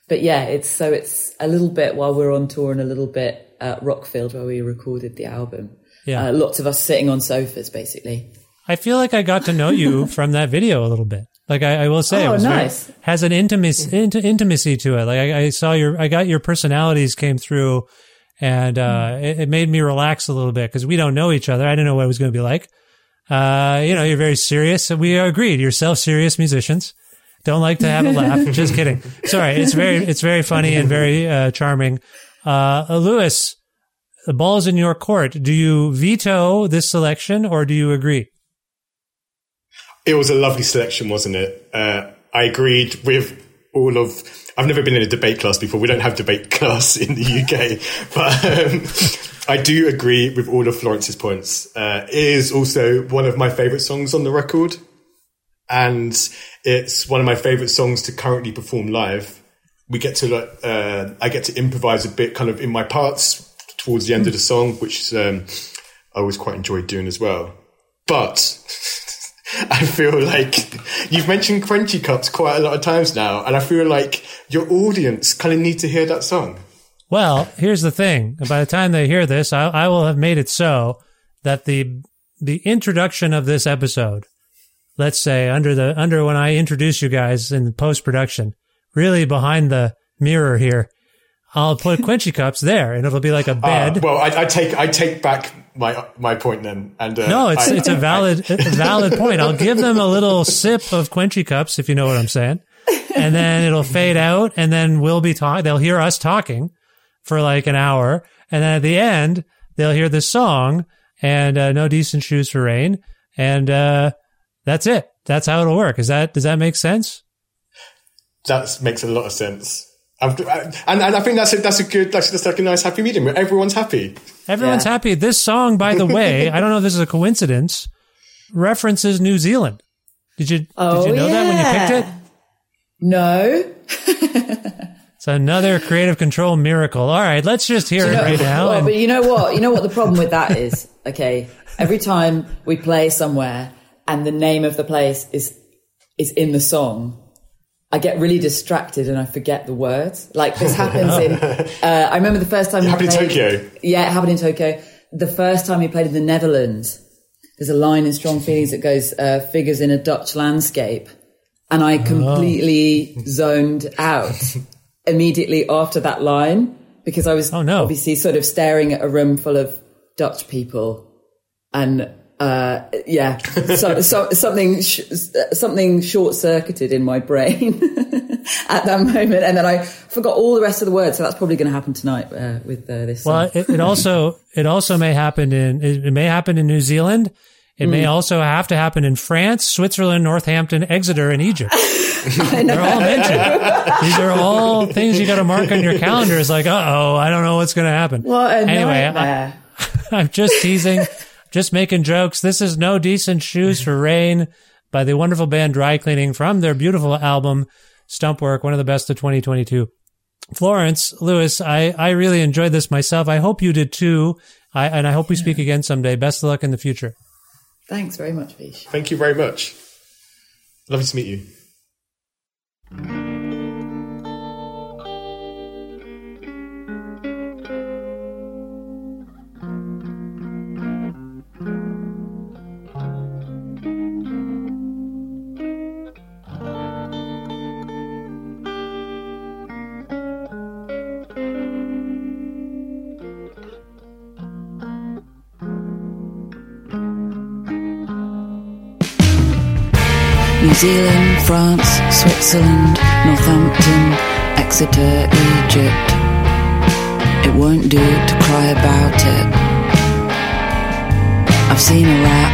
But yeah, it's so it's a little bit while we're on tour and a little bit at Rockfield where we recorded the album. Yeah. Uh, lots of us sitting on sofas basically. I feel like I got to know you from that video a little bit. Like I, I will say, it Oh, was very- nice. has an intimacy int- intimacy to it. Like I, I saw your, I got your personalities came through, and uh, Hmm. it, it made me relax a little bit because we don't know each other. I didn't know what it was going to be like. Uh, you know, you're very serious. We agreed. You're self-serious musicians. Don't like to have a laugh. [LAUGHS] Just kidding. Sorry. It's very, it's very funny and very uh, charming. Uh, Lewis, the ball's in your court. Do you veto this selection or do you agree? It was a lovely selection, wasn't it? Uh, I agreed with all of. I've never been in a debate class before. We don't have debate [LAUGHS] class in the UK, [LAUGHS] but um, I do agree with all of Florence's points. Uh, it is also one of my favourite songs on the record, and it's one of my favourite songs to currently perform live. We get to uh, I get to improvise a bit, kind of in my parts towards the end of the song, which um, I always quite enjoy doing as well. But [LAUGHS] I feel like you've mentioned Kwenchy Kups quite a lot of times now, and I feel like your audience kind of need to hear that song. Well, here's the thing. By the time they hear this, I, I will have made it so that the the introduction of this episode, let's say under the under when I introduce you guys in post production, really behind the mirror here, I'll put [LAUGHS] Kwenchy Kups there, and it'll be like a Uh, bed. well, I, I take I take back my my point then, and uh, no, it's I- it's a valid [LAUGHS] a valid point. I'll give them a little sip of Kwenchy Kups if you know what I'm saying. and then it'll fade out, and then we'll be talking. They'll hear us talking for like an hour, and then at the end they'll hear this song and uh, no decent shoes for rain, and uh, that's it. That's how it'll work. Is that does that make sense? That makes a lot of sense. I've, and, and I think that's a, that's a good, that's, that's like a nice happy medium where everyone's happy. Everyone's Yeah. happy. This song, by the way, [LAUGHS] I don't know if this is a coincidence, references New Zealand. Did you Oh, did you know that when you picked it? No. It's another creative control miracle. All right, let's just hear it right now. well, and- but you know what? You know what the problem with that is? Okay, every time we play somewhere and the name of the place is is in the song, I get really distracted and I forget the words. Like this happens in. [LAUGHS] Uh, I remember the first time we happened in Tokyo? Yeah, it happened in Tokyo. The first time we played in the Netherlands, there's a line in Strong Feelings that goes uh, "figures in a Dutch landscape," and I completely zoned out [LAUGHS] immediately after that line because I was Oh, no. obviously sort of staring at a room full of Dutch people, and uh, yeah, so, [LAUGHS] so, something sh- something short circuited in my brain [LAUGHS] at that moment, and then I forgot all the rest of the words. So that's probably going to happen tonight uh, with uh, this. well, it, it also [LAUGHS] it also may happen in it, it may happen in New Zealand. It may also have to happen in France, Switzerland, Northampton, Exeter, and Egypt. They're all mentioned. These are all things you got to mark on your calendar. It's like, uh oh, I don't know what's going to happen. Well, anyway, I- I'm just teasing, just making jokes. This is No Decent Shoes for mm-hmm. Rain by the wonderful band Dry Cleaning from their beautiful album Stumpwork, one of the best of 2022. Florence, Lewis, I, I really enjoyed this myself. I hope you did too. I, and I hope we speak again someday. Best of luck in the future. Thanks very much, Vish. Thank you very much. Lovely to meet you. Zealand, France, Switzerland, Northampton, Exeter, Egypt. It won't do to cry about it. I've seen a rat.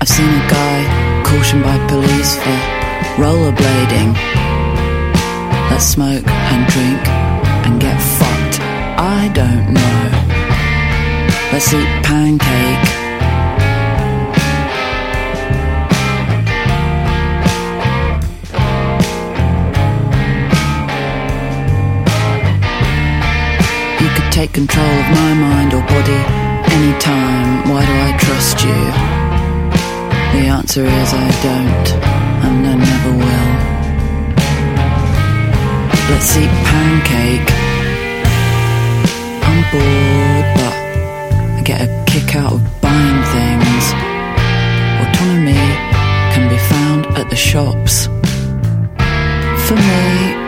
I've seen a guy cautioned by police for rollerblading. Let's smoke and drink and get fucked. I don't know. Let's eat pancake. Take control of my mind or body anytime. Why do I trust you? The answer is I don't, and I never will. Let's eat pancake. I'm bored, but I get a kick out of buying things. Autonomy can be found at the shops. For me,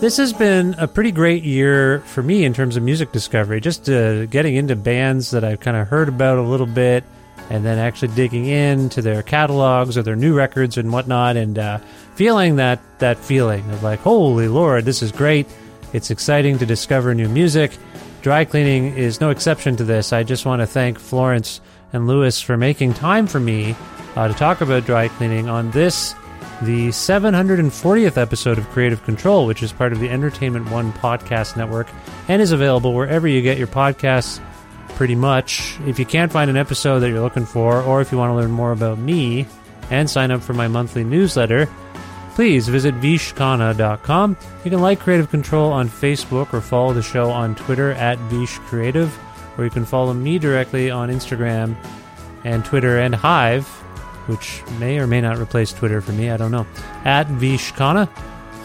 This has been a pretty great year for me in terms of music discovery. Just uh, getting into bands that I've kind of heard about a little bit, and then actually digging into their catalogs or their new records and whatnot, and uh, feeling that that feeling of like, holy lord, this is great. It's exciting to discover new music. Dry cleaning is no exception to this. I just want to thank Florence and Lewis for making time for me uh, to talk about dry cleaning on this the 740th episode of Creative Control, which is part of the Entertainment One podcast network and is available wherever you get your podcasts pretty much. If you can't find an episode that you're looking for, or if you want to learn more about me and sign up for my monthly newsletter, please visit vishkhanna.com. You can like Creative Control on Facebook or follow the show on Twitter at vishcreative, or you can follow me directly on Instagram and Twitter and Hive, which may or may not replace Twitter for me, I don't know, at Vishkhanna.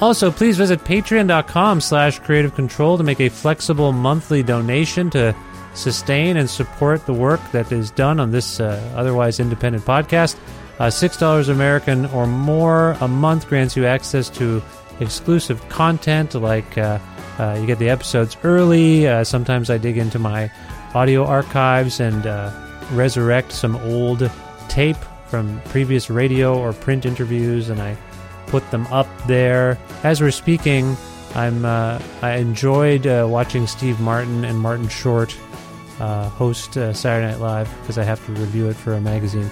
Also, please visit patreon.com slash creative control to make a flexible monthly donation to sustain and support the work that is done on this uh, otherwise independent podcast. Uh, $6 American or more a month grants you access to exclusive content like uh, uh, you get the episodes early. Uh, sometimes I dig into my audio archives and uh, resurrect some old tape from previous radio or print interviews and I put them up there. As we're speaking, I'm uh, I enjoyed uh, watching Steve Martin and Martin Short uh, host uh, Saturday Night Live because I have to review it for a magazine,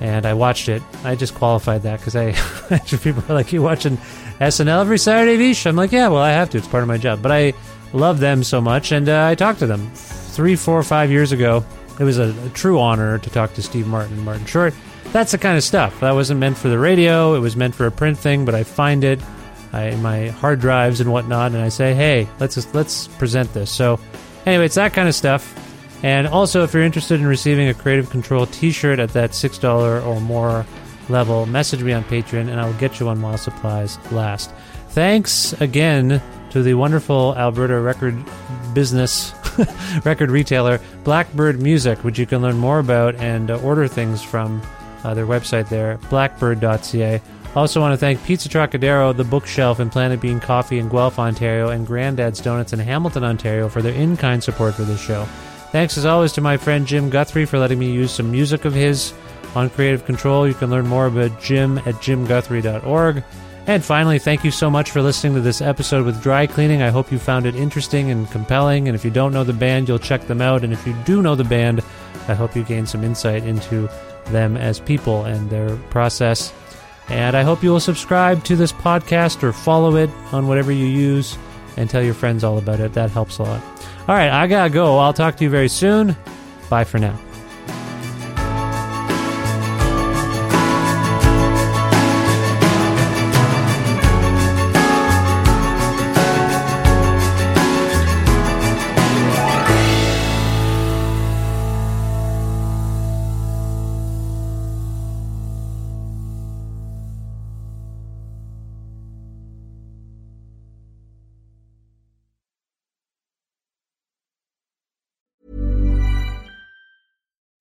and I watched it. I just qualified that because I [LAUGHS] people are like, "You watching SNL every Saturday, Vish?" I'm like, "Yeah, well, I have to. It's part of my job." But I love them so much, and uh, I talked to them three, four, five years ago. It was a, a true honor to talk to Steve Martin and Martin Short. That's the kind of stuff that wasn't meant for the radio. It was meant for a print thing, but I find it in my hard drives and whatnot, and I say, "Hey, let's just, let's present this." So, anyway, it's that kind of stuff. And also, if you're interested in receiving a Creative Control T-shirt at that six dollar or more level, message me on Patreon, and I will get you one while supplies last. Thanks again to the wonderful Alberta record business [LAUGHS] record retailer Blackbird Music, which you can learn more about and uh, order things from uh, their website there, blackbird.ca. Also, want to thank Pizza Trocadero, The Bookshelf, and Planet Bean Coffee in Guelph, Ontario, and Granddad's Donuts in Hamilton, Ontario for their in kind support for this show. Thanks as always to my friend Jim Guthrie for letting me use some music of his on Creative Control. You can learn more about Jim at jimguthrie.org. And finally, thank you so much for listening to this episode with Dry Cleaning. I hope you found it interesting and compelling. And if you don't know the band, you'll check them out. And if you do know the band, I hope you gain some insight into them as people and their process. And I hope you will subscribe to this podcast or follow it on whatever you use and tell your friends all about it. That helps a lot. All right, I gotta go. I'll talk to you very soon. Bye for now.